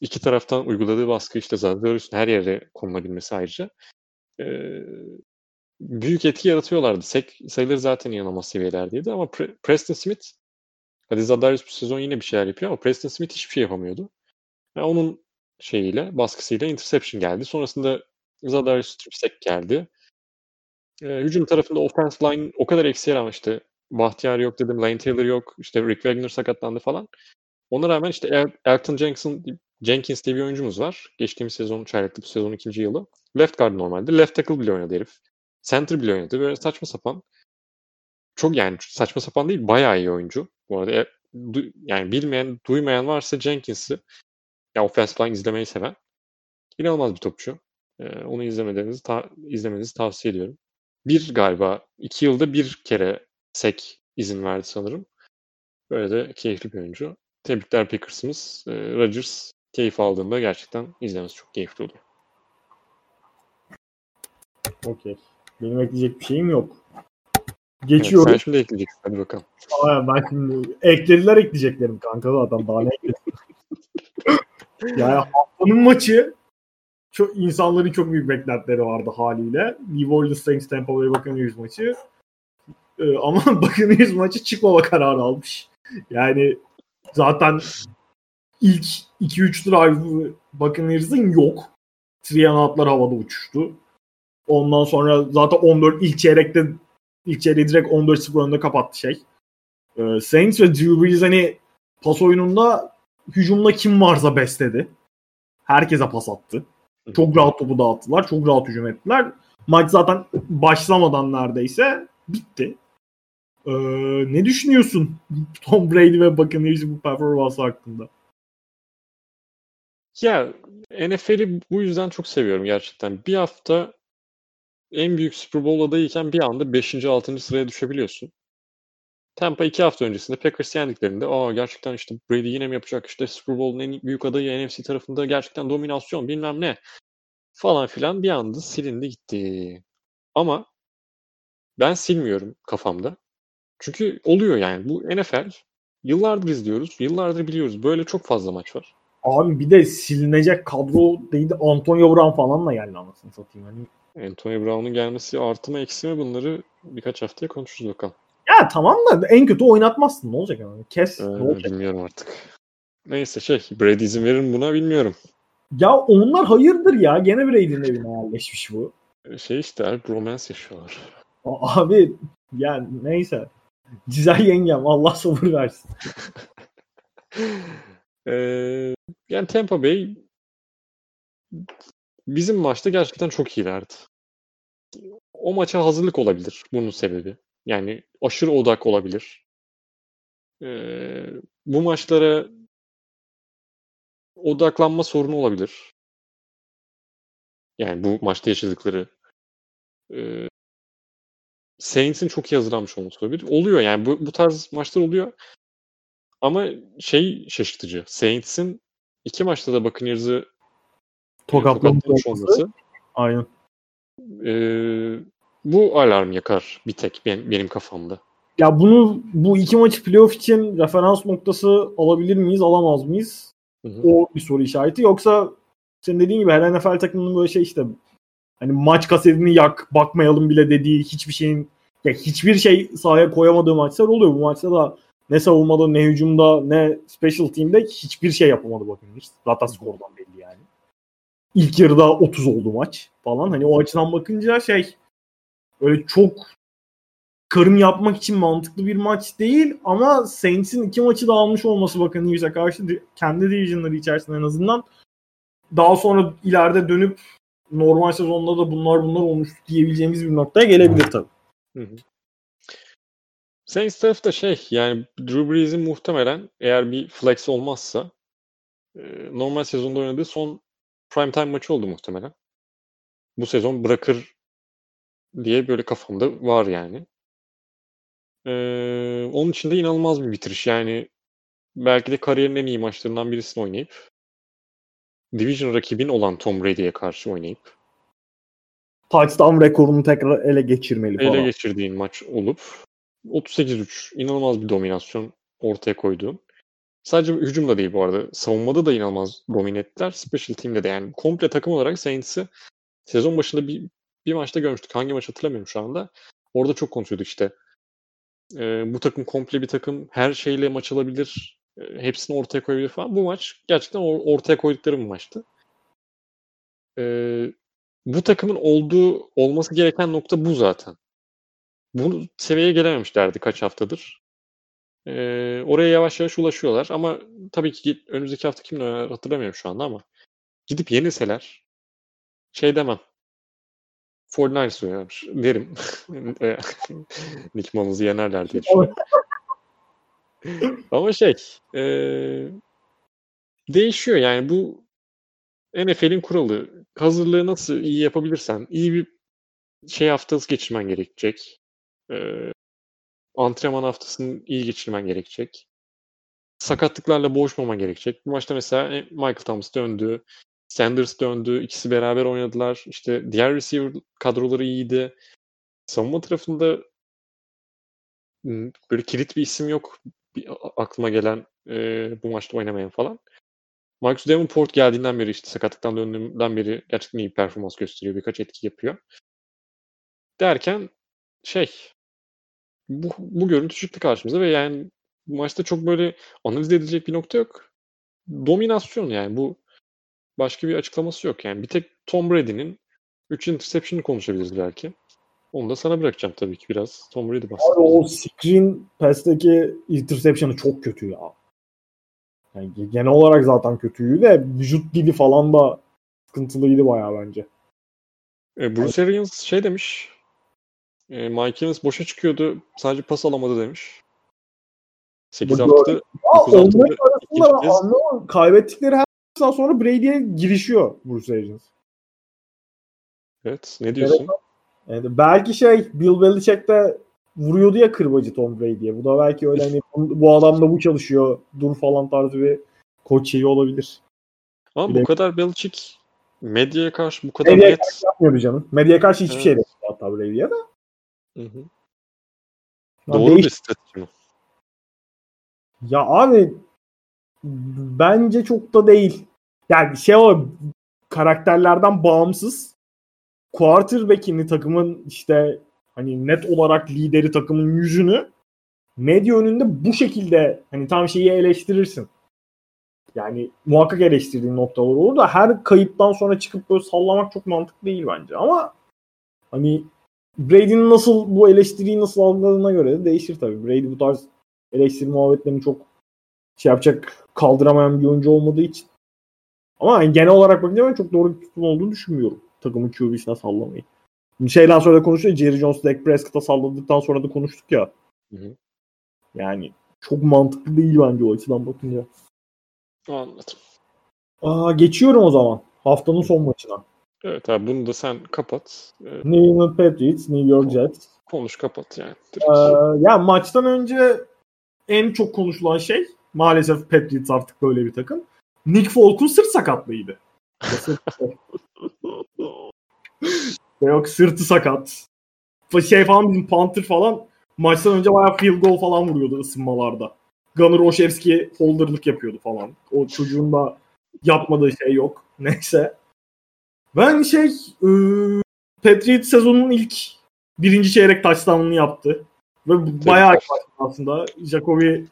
iki taraftan uyguladığı baskı işte Zadarius'un her yere konulabilmesi ayrıca e, büyük etki yaratıyorlardı. Sek sayıları zaten inanılmaz seviyelerdeydi ama Pre- Preston Smith hadi Zadarius bu sezon yine bir şeyler yapıyor ama Preston Smith hiçbir şey yapamıyordu. Yani onun şeyiyle, baskısıyla interception geldi. Sonrasında Zadarius Stripsek geldi. Ee, hücum tarafında offense line o kadar eksiğe rağmen işte Bahtiyar yok dedim, Lane Taylor yok, işte Rick Wagner sakatlandı falan. Ona rağmen işte El- Elton Jenkins, Jenkins diye bir oyuncumuz var. Geçtiğimiz sezon çeyrekli bu sezon ikinci yılı. Left guard normalde. Left tackle bile oynadı herif. Center bile oynadı. Böyle saçma sapan. Çok yani saçma sapan değil. Bayağı iyi oyuncu. Bu arada e, yani bilmeyen, duymayan varsa Jenkins'i ya offensive line izlemeyi seven inanılmaz bir topçu. Ee, onu izlemenizi ta- izlemenizi tavsiye ediyorum. Bir galiba iki yılda bir kere sek izin verdi sanırım. Böyle de keyifli bir oyuncu. Tebrikler Packers'ımız. Ee, Rodgers keyif aldığında gerçekten izlemesi çok keyifli oluyor. Okey. Benim ekleyecek bir şeyim yok. Evet, Geçiyorum. sen şimdi ekleyeceksin. Hadi bakalım. Aa, ben şimdi eklediler ekleyeceklerim kanka zaten daha ne (laughs) yani haftanın maçı çok insanların çok büyük beklentileri vardı haliyle. New Orleans Saints Tampa Bay Buccaneers maçı. Ee, ama (laughs) Buccaneers maçı çıkmama kararı almış. Yani zaten ilk 2-3 drive Buccaneers'ın yok. Triyanatlar havada uçuştu. Ondan sonra zaten 14 ilk çeyrekte ilk çeyreği direkt 14-0 önde kapattı şey. Ee, Saints ve Drew Brees hani pas oyununda hücumda kim varsa besledi. Herkese pas attı. Çok rahat topu dağıttılar. Çok rahat hücum ettiler. Maç zaten başlamadan neredeyse bitti. Ee, ne düşünüyorsun Tom Brady ve Buccaneers'in bu performansı hakkında? Ya NFL'i bu yüzden çok seviyorum gerçekten. Bir hafta en büyük Super Bowl adayıyken bir anda 5. 6. sıraya düşebiliyorsun. Tampa iki hafta öncesinde Packers yendiklerinde aa gerçekten işte Brady yine mi yapacak işte Super Bowl'un en büyük adayı NFC tarafında gerçekten dominasyon bilmem ne falan filan bir anda silindi gitti. Ama ben silmiyorum kafamda. Çünkü oluyor yani bu NFL yıllardır izliyoruz, yıllardır biliyoruz. Böyle çok fazla maç var. Abi bir de silinecek kadro değildi. Antonio Brown falan da geldi anasını satayım. Hani Antonio Brown'un gelmesi artı mı eksi mi bunları birkaç haftaya konuşuruz bakalım. Ya tamam da en kötü oynatmazsın. Ne olacak yani? Kes. Ee, ne olacak? bilmiyorum artık. Neyse şey Brady izin verir mi buna bilmiyorum. Ya onlar hayırdır ya. Gene Brady'nin evine (laughs) yerleşmiş bu. Şey işte abi romance yaşıyorlar. Abi yani neyse. Güzel yengem. Allah sabır versin. (laughs) Ee, yani Tampa Bay bizim maçta gerçekten çok iyilerdi. O maça hazırlık olabilir bunun sebebi. Yani aşırı odak olabilir. Ee, bu maçlara odaklanma sorunu olabilir. Yani bu maçta yaşadıkları e, Saints'in çok iyi hazırlanmış olması olabilir. Oluyor yani bu, bu tarz maçlar oluyor. Ama şey şaşırtıcı. Saints'in iki maçta da Buccaneers'ı Tokatlamış olması Aynen. e, bu alarm yakar bir tek benim, benim kafamda. Ya bunu bu iki maçı playoff için referans noktası alabilir miyiz, alamaz mıyız? Hı hı. O bir soru işareti. Yoksa senin dediğin gibi her NFL takımının böyle şey işte hani maç kasetini yak, bakmayalım bile dediği hiçbir şeyin ya hiçbir şey sahaya koyamadığı maçlar oluyor. Bu maçta da ne savunmada ne hücumda ne special team'de hiçbir şey yapamadı Buccaneers. Zaten skordan belli yani. İlk yarıda 30 oldu maç falan. Hani o açıdan bakınca şey öyle çok karın yapmak için mantıklı bir maç değil ama Saints'in iki maçı da almış olması Buccaneers'e karşı di- kendi divisionları içerisinde en azından daha sonra ileride dönüp normal sezonda da bunlar bunlar olmuş diyebileceğimiz bir noktaya gelebilir tabii. Hı hı. Saints tarafı da şey yani Drew Brees'in muhtemelen eğer bir flex olmazsa e, normal sezonda oynadığı son primetime maçı oldu muhtemelen. Bu sezon bırakır diye böyle kafamda var yani. Ee, onun için de inanılmaz bir bitiriş. Yani belki de kariyerin en iyi maçlarından birisini oynayıp Division rakibin olan Tom Brady'ye karşı oynayıp Touchdown rekorunu tekrar ele geçirmeli falan. ele geçirdiğin maç olup 38-3 inanılmaz bir dominasyon ortaya koyduğun. Sadece hücumda değil bu arada. Savunmada da inanılmaz domine. Special team'de de yani komple takım olarak Saints'i sezon başında bir, bir maçta görmüştük. Hangi maç hatırlamıyorum şu anda. Orada çok konuşuyorduk işte. Ee, bu takım komple bir takım. Her şeyle maç alabilir. e, hepsini ortaya koyabilir falan. Bu maç gerçekten or- ortaya koydukları bir maçtı. Ee, bu takımın olduğu olması gereken nokta bu zaten. Bu seviyeye gelememişlerdi kaç haftadır. Ee, oraya yavaş yavaş ulaşıyorlar ama tabii ki önümüzdeki hafta kimle hatırlamıyorum şu anda ama gidip yenilseler şey demem. 49ers oynar derim. (laughs) Nick Mullens'ı yenerler diye ama şey e, değişiyor yani bu NFL'in kuralı. Hazırlığı nasıl iyi yapabilirsen iyi bir şey haftası geçirmen gerekecek. Ee, antrenman haftasını iyi geçirmen gerekecek. Sakatlıklarla boğuşmaman gerekecek. Bu maçta mesela e, Michael Thomas döndü. Sanders döndü. İkisi beraber oynadılar. İşte diğer receiver kadroları iyiydi. Savunma tarafında böyle kilit bir isim yok. Bir, aklıma gelen e, bu maçta oynamayan falan. Marcus Davenport geldiğinden beri işte sakatlıktan döndüğünden beri gerçekten iyi performans gösteriyor. Birkaç etki yapıyor. Derken şey bu, bu görüntü çıktı karşımıza ve yani bu maçta çok böyle analiz edilecek bir nokta yok. Dominasyon yani bu başka bir açıklaması yok. Yani bir tek Tom Brady'nin 3 interception'ı konuşabiliriz belki. Onu da sana bırakacağım tabii ki biraz. Tom Brady bahsediyor. o screen pass'teki interception'ı çok kötü ya. Yani genel olarak zaten kötüydü de vücut dili falan da sıkıntılıydı bayağı bence. E, Bruce Arians şey demiş. E, Mike Evans boşa çıkıyordu. Sadece pas alamadı demiş. 8 haftada 9 haftada kaybettikleri her maçtan sonra Brady'ye girişiyor Bruce Arians. Evet. Ne diyorsun? Evet, belki şey Bill Belichick de vuruyordu ya kırbacı Tom Brady'ye. Bu da belki öyle hani bu adam da bu çalışıyor. Dur falan tarzı bir koç şeyi olabilir. Ama Bile... bu kadar Belichick medyaya karşı bu kadar medyaya net. Karşı yapmıyordu canım. Medyaya karşı hiçbir evet. şey yok hatta Brady'ye de. Hı hı. Doğru değiş... bir strateji mi? Ya abi bence çok da değil. Yani şey o karakterlerden bağımsız quarterback'ini takımın işte hani net olarak lideri takımın yüzünü medya önünde bu şekilde hani tam şeyi eleştirirsin. Yani muhakkak eleştirdiğin noktalar olur da her kayıptan sonra çıkıp böyle sallamak çok mantıklı değil bence. Ama hani Brady'nin nasıl bu eleştiriyi nasıl algıladığına göre de değişir tabii. Brady bu tarz eleştiri muhabbetlerini çok şey yapacak kaldıramayan bir oyuncu olmadığı için. Ama yani genel olarak bakınca ben çok doğru bir tutum olduğunu düşünmüyorum. Takımın QB'sine sallamayı. Şeyden sonra da konuşuyor. Jerry Jones, Dak Prescott'a salladıktan sonra da konuştuk ya. Hı hı. Yani çok mantıklı değil bence o açıdan bakınca. Anladım. Aa, geçiyorum o zaman. Haftanın son maçına. Evet abi bunu da sen kapat. Ee, New England Patriots, New York Jets. Konuş kapat yani. Ee, ya maçtan önce en çok konuşulan şey maalesef Patriots artık böyle bir takım. Nick Folk'un sırt sakatlığıydı. (laughs) Yok sırtı sakat. Şey falan bizim Panther falan maçtan önce bayağı field goal falan vuruyordu ısınmalarda. Gunnar Olszewski holderlık yapıyordu falan. O çocuğun da yapmadığı şey yok. Neyse. Ben şey e, Patriot sezonun ilk birinci çeyrek touchdown'ını yaptı. Ve bayağı aslında. Jacoby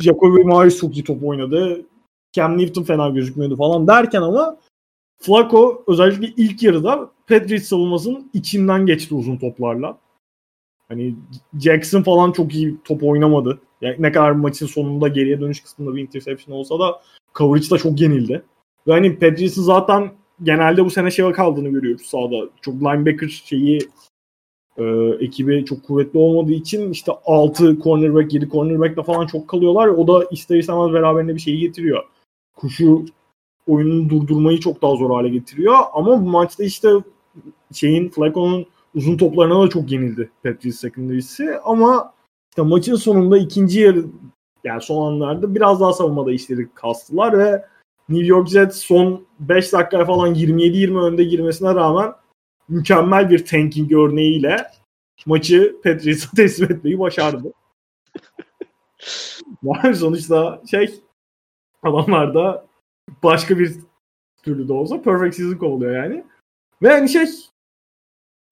Jacoby Myers çok iyi top oynadı. Cam Newton fena gözükmüyordu falan derken ama Flacco özellikle ilk yarıda Patriots savunmasının içinden geçti uzun toplarla. Hani Jackson falan çok iyi top oynamadı. Yani ne kadar maçın sonunda geriye dönüş kısmında bir interception olsa da coverage'da çok yenildi. Ve hani Patriots'ın zaten genelde bu sene şey kaldığını görüyoruz sahada. Çok linebacker şeyi e, ekibi çok kuvvetli olmadığı için işte 6 cornerback 7 cornerback'la falan çok kalıyorlar. O da ister istemez beraberinde bir şeyi getiriyor. Kuşu oyununu durdurmayı çok daha zor hale getiriyor. Ama bu maçta işte şeyin Flacco'nun uzun toplarına da çok yenildi Patriots secondary'si. Ama işte maçın sonunda ikinci yarı yani son anlarda biraz daha savunmada işleri kastılar ve New York Jets son 5 dakika falan 27-20 önde girmesine rağmen mükemmel bir tanking örneğiyle maçı Patriots'a (laughs) teslim etmeyi başardı. (laughs) yani sonuçta şey adamlar da başka bir türlü de olsa perfect season kovalıyor yani. Ve hani şey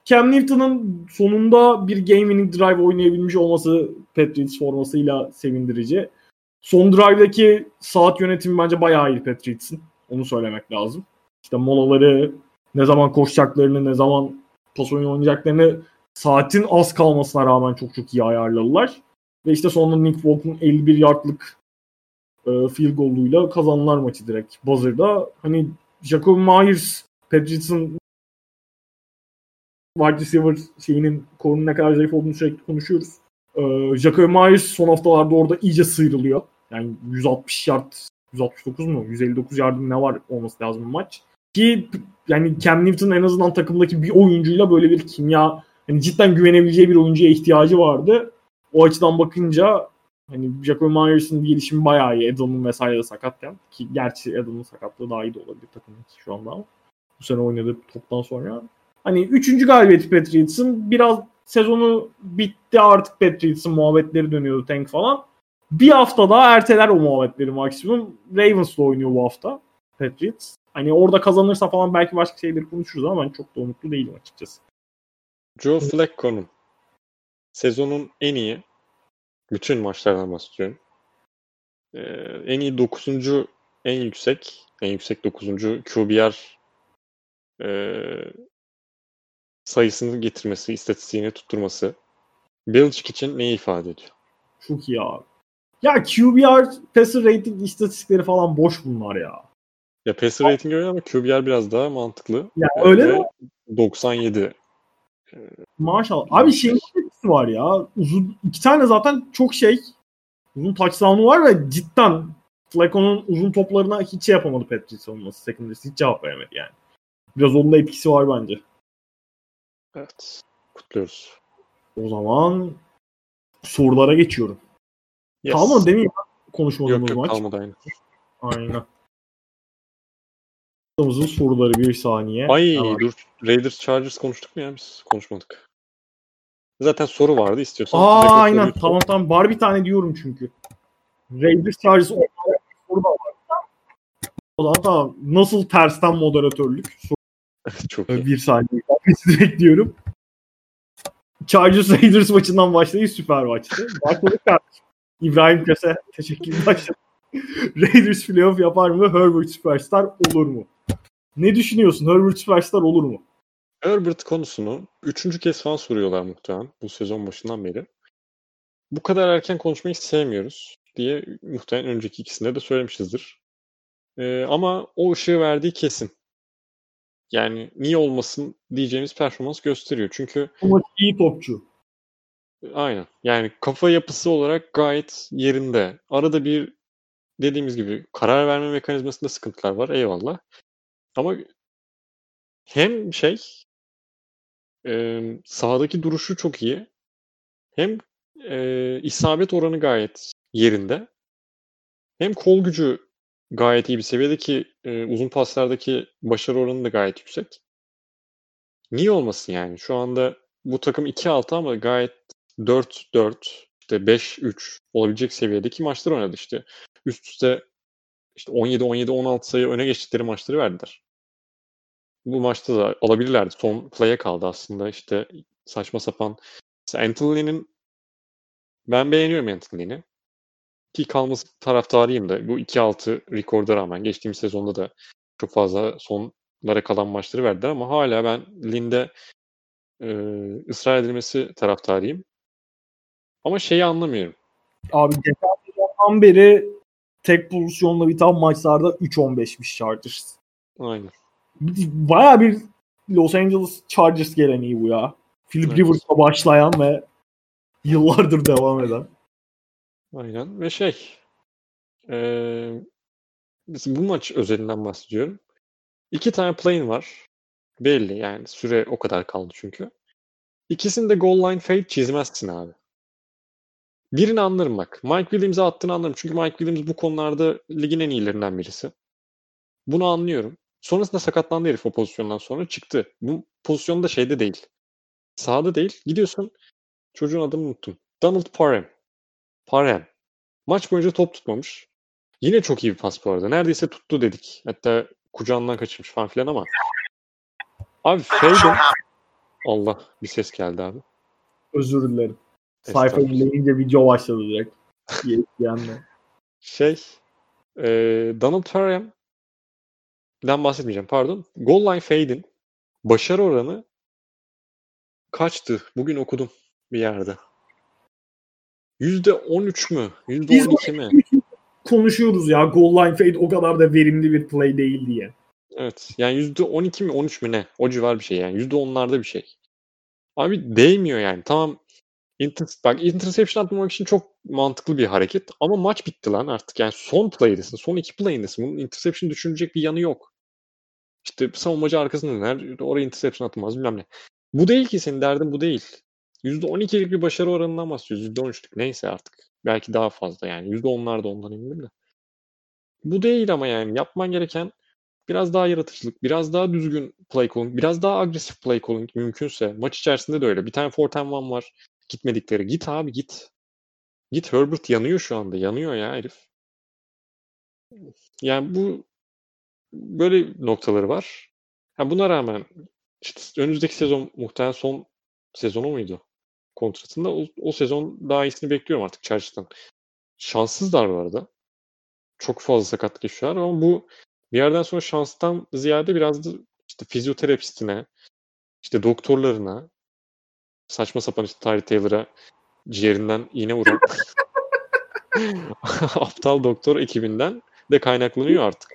Cam Newton'ın sonunda bir game winning drive oynayabilmiş olması Patriots formasıyla sevindirici. Son drive'daki saat yönetimi bence bayağı iyi Patriots'ın. Onu söylemek lazım. İşte molaları ne zaman koşacaklarını, ne zaman pas oyunu oynayacaklarını saatin az kalmasına rağmen çok çok iyi ayarladılar. Ve işte sonunda Nick Walk'un 51 yardlık e, field goal'uyla kazandılar maçı direkt. Buzzer'da hani Jacob Myers, Patriots'ın wide receiver şeyinin korunun ne kadar zayıf olduğunu sürekli konuşuyoruz. Ee, Jacob Myers son haftalarda orada iyice sıyrılıyor. Yani 160 yard, 169 mu? 159 yardım ne var olması lazım bu maç. Ki yani Cam Newton en azından takımdaki bir oyuncuyla böyle bir kimya yani cidden güvenebileceği bir oyuncuya ihtiyacı vardı. O açıdan bakınca hani Jacob Myers'ın gelişimi bayağı iyi. Edelman vesaire de sakatken. Ki gerçi Edelman'ın sakatlığı daha iyi de olabilir takımın şu anda ama. Bu sene oynadığı toptan sonra. Hani üçüncü galibiyeti Patriots'ın biraz sezonu bitti artık Patriots'ın muhabbetleri dönüyordu tank falan. Bir hafta daha erteler o muhabbetleri maksimum. Ravens'la oynuyor bu hafta Patriots. Hani orada kazanırsa falan belki başka şeyleri konuşuruz ama ben çok da umutlu değilim açıkçası. Joe Flacco'nun sezonun en iyi bütün maçlardan bahsediyorum. Ee, en iyi 9. en yüksek en yüksek 9. QBR e, sayısını getirmesi, istatistiğini tutturması Belichick için neyi ifade ediyor? Çok iyi abi. Ya QBR passer rating istatistikleri falan boş bunlar ya. Ya passer rating öyle ama QBR biraz daha mantıklı. Ya öyle Ve mi? 97 Maşallah. Abi şeyin etkisi var ya. Uzun iki tane zaten çok şey uzun touchdown'u var ve cidden Flacco'nun uzun toplarına hiç şey yapamadı Patriots savunması. Secondary'si hiç cevap veremedi yani. Biraz onun da etkisi var bence. Evet. Kutluyoruz. O zaman sorulara geçiyorum. Yes. Kalmadı değil mi konuşmadığımız Yok yok maç? kalmadı aynı. Aynen. Haftamızın soruları bir saniye. Ay Hemen. dur. Raiders Chargers konuştuk mu ya biz? Konuşmadık. Zaten soru vardı istiyorsan. Aa aynen. Tamam tamam. Var bir tane diyorum çünkü. Raiders Chargers soru da var. O zaman tamam. Nasıl tersten moderatörlük? Soru (laughs) Çok iyi. bir saniye. Bekliyorum. Chargers Raiders maçından başlayıp süper maçtı. Kardeşim. İbrahim Köse teşekkür başladı. (laughs) Raiders playoff yapar mı? Herbert Superstar olur mu? Ne düşünüyorsun? Herbert Superstar olur mu? Herbert konusunu üçüncü kez falan soruyorlar muhtemelen bu sezon başından beri. Bu kadar erken konuşmayı sevmiyoruz diye muhtemelen önceki ikisinde de söylemişizdir. Ee, ama o ışığı verdiği kesin. Yani niye olmasın diyeceğimiz performans gösteriyor. Çünkü Ama iyi topçu. aynen yani kafa yapısı olarak gayet yerinde. Arada bir dediğimiz gibi karar verme mekanizmasında sıkıntılar var eyvallah. Ama hem şey e, sahadaki duruşu çok iyi. Hem e, isabet oranı gayet yerinde. Hem kol gücü gayet iyi bir seviyede ki e, uzun paslardaki başarı oranı da gayet yüksek. Niye olmasın yani? Şu anda bu takım 2-6 ama gayet 4-4, işte 5-3 olabilecek seviyedeki maçlar oynadı işte. Üst üste işte 17-17-16 sayı öne geçtikleri maçları verdiler. Bu maçta da alabilirlerdi. Son play'e kaldı aslında işte saçma sapan. Anthony'nin ben beğeniyorum Anthony'ni. Ki kalması taraftarıyım da. Bu 2-6 rekorda rağmen geçtiğimiz sezonda da çok fazla sonlara kalan maçları verdiler ama hala ben Linde e, ısrar edilmesi taraftarıyım. Ama şeyi anlamıyorum. Abi geçen sezondan beri tek pozisyonla biten maçlarda 3-15'miş Chargers. Aynen. Baya bir Los Angeles Chargers geleneği bu ya. Philip Evet. Rivers'la başlayan ve yıllardır devam eden. Aynen ve şey biz bu maç özelinden bahsediyorum. İki tane play'in var. Belli yani süre o kadar kaldı çünkü. İkisini de goal line fade çizmezsin abi. Birini anlarım bak. Mike Williams'a attığını anlarım. Çünkü Mike Williams bu konularda ligin en iyilerinden birisi. Bunu anlıyorum. Sonrasında sakatlandı herif o pozisyondan sonra çıktı. Bu pozisyonda şeyde değil. Sahada değil. Gidiyorsun. Çocuğun adını unuttum. Donald Parham. Parham. Maç boyunca top tutmamış. Yine çok iyi bir pas bu arada. Neredeyse tuttu dedik. Hatta kucağından kaçırmış falan filan ama. Abi Faden. Allah bir ses geldi abi. Özür dilerim. Sayfa dinleyince video başladı direkt. (laughs) Şey e, Donald Parham'den bahsetmeyeceğim pardon. Goal line fade'in başarı oranı kaçtı? Bugün okudum bir yerde. %13 mü? %12 mi? Konuşuyoruz ya goal line fade o kadar da verimli bir play değil diye. Evet. Yani %12 mi 13 mü ne? O civar bir şey yani. %10'larda bir şey. Abi değmiyor yani. Tamam Inter bak interception atmamak için çok mantıklı bir hareket ama maç bitti lan artık. Yani son play'desin. Son iki play'indesin. Bunun interception düşünecek bir yanı yok. İşte savunmacı arkasında döner. Oraya interception atılmaz bilmem ne. Bu değil ki senin derdin bu değil. %12'lik bir başarı oranından bahsediyoruz. %13'lük neyse artık. Belki daha fazla yani. %10'lar ondan eminim de. Bu değil ama yani yapman gereken biraz daha yaratıcılık, biraz daha düzgün play calling, biraz daha agresif play calling mümkünse. Maç içerisinde de öyle. Bir tane 4 one var. Gitmedikleri. Git abi git. Git Herbert yanıyor şu anda. Yanıyor ya herif. Yani bu böyle noktaları var. Ha buna rağmen işte önümüzdeki sezon muhtemelen son sezonu muydu? Kontratında o, o sezon daha iyisini bekliyorum artık Chargers'tan. Şanssızlar bu arada. Çok fazla sakatlık yaşıyorlar ama bu bir yerden sonra şanstan ziyade biraz da işte fizyoterapistine, işte doktorlarına, saçma sapan işte Tyree Taylor'a ciğerinden iğne vuran (laughs) aptal doktor ekibinden de kaynaklanıyor artık.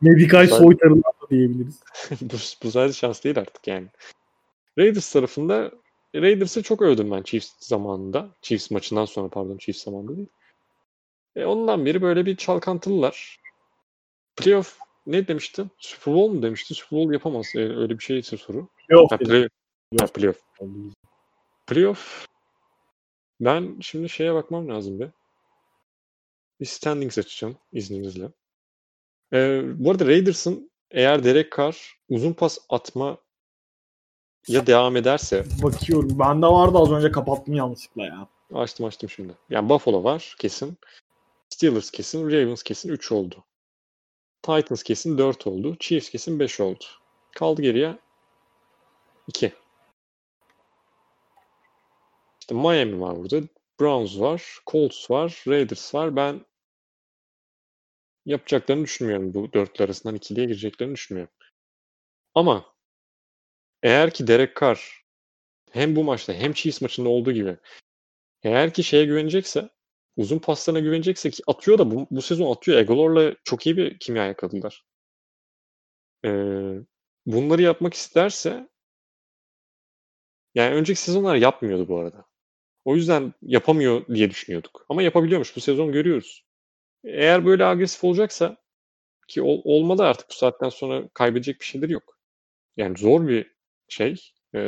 Medikal soytarılar da diyebiliriz. (laughs) bu, bu sadece şans değil artık yani. Raiders tarafında Raiders'ı çok övdüm ben Chiefs zamanında. Chiefs maçından sonra pardon Chiefs zamanında değil. E, ondan beri böyle bir çalkantılılar. Playoff ne demiştin? Super Bowl mu demişti? Super Bowl yapamaz. E, öyle bir şeyse soru. Playoff. Ha, play, ha, playoff. Playoff. Ben şimdi şeye bakmam lazım bir. Bir standings açacağım izninizle. Ee, bu arada Raiders'ın eğer Derek Carr uzun pas atma ya devam ederse Bakıyorum. Bende vardı az önce kapattım yanlışlıkla ya. açtım açtım şimdi. Yani Buffalo var kesin. Steelers kesin. Ravens kesin 3 oldu. Titans kesin 4 oldu. Chiefs kesin 5 oldu. Kaldı geriye 2. İşte Miami var burada. Browns var. Colts var. Raiders var. Ben yapacaklarını düşünmüyorum. Bu dörtlü arasından ikiliye gireceklerini düşünmüyorum. Ama eğer ki Derek Carr hem bu maçta hem Chiefs maçında olduğu gibi eğer ki şeye güvenecekse uzun paslarına güvenecekse ki atıyor da bu, bu sezon atıyor. Egolor'la çok iyi bir kimya yakaladılar. Ee, bunları yapmak isterse yani önceki sezonlar yapmıyordu bu arada. O yüzden yapamıyor diye düşünüyorduk. Ama yapabiliyormuş. Bu sezon görüyoruz. Eğer böyle agresif olacaksa ki ol, olmalı artık bu saatten sonra kaybedecek bir şeyler yok. Yani zor bir şey. E,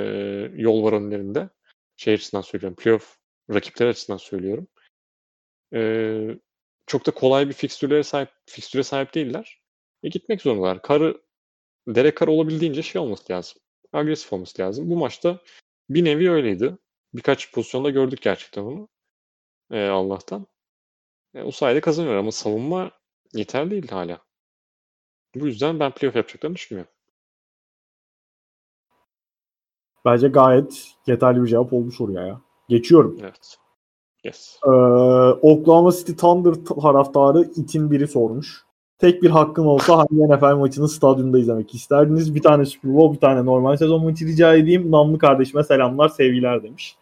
yol var önlerinde. Şey açısından söylüyorum. Playoff rakipler açısından söylüyorum. E, çok da kolay bir fikstürlere sahip fikstüre sahip değiller. E, gitmek zorundalar. Karı Derek Carr olabildiğince şey olması lazım. Agresif olması lazım. Bu maçta bir nevi öyleydi. Birkaç pozisyonda gördük gerçekten onu. E, Allah'tan. E, o sayede kazanıyor ama savunma yeterli değil hala. Bu yüzden ben playoff yapacaklarını düşünmüyorum. Bence gayet yeterli bir cevap olmuş oraya ya. Geçiyorum. Evet. Yes. Ee, Oklahoma City Thunder taraftarı itin biri sormuş. Tek bir hakkım olsa hangi NFL maçını stadyumda izlemek isterdiniz? Bir tane Super Bowl, bir tane normal sezon maçı rica edeyim. Namlı kardeşime selamlar, sevgiler demiş.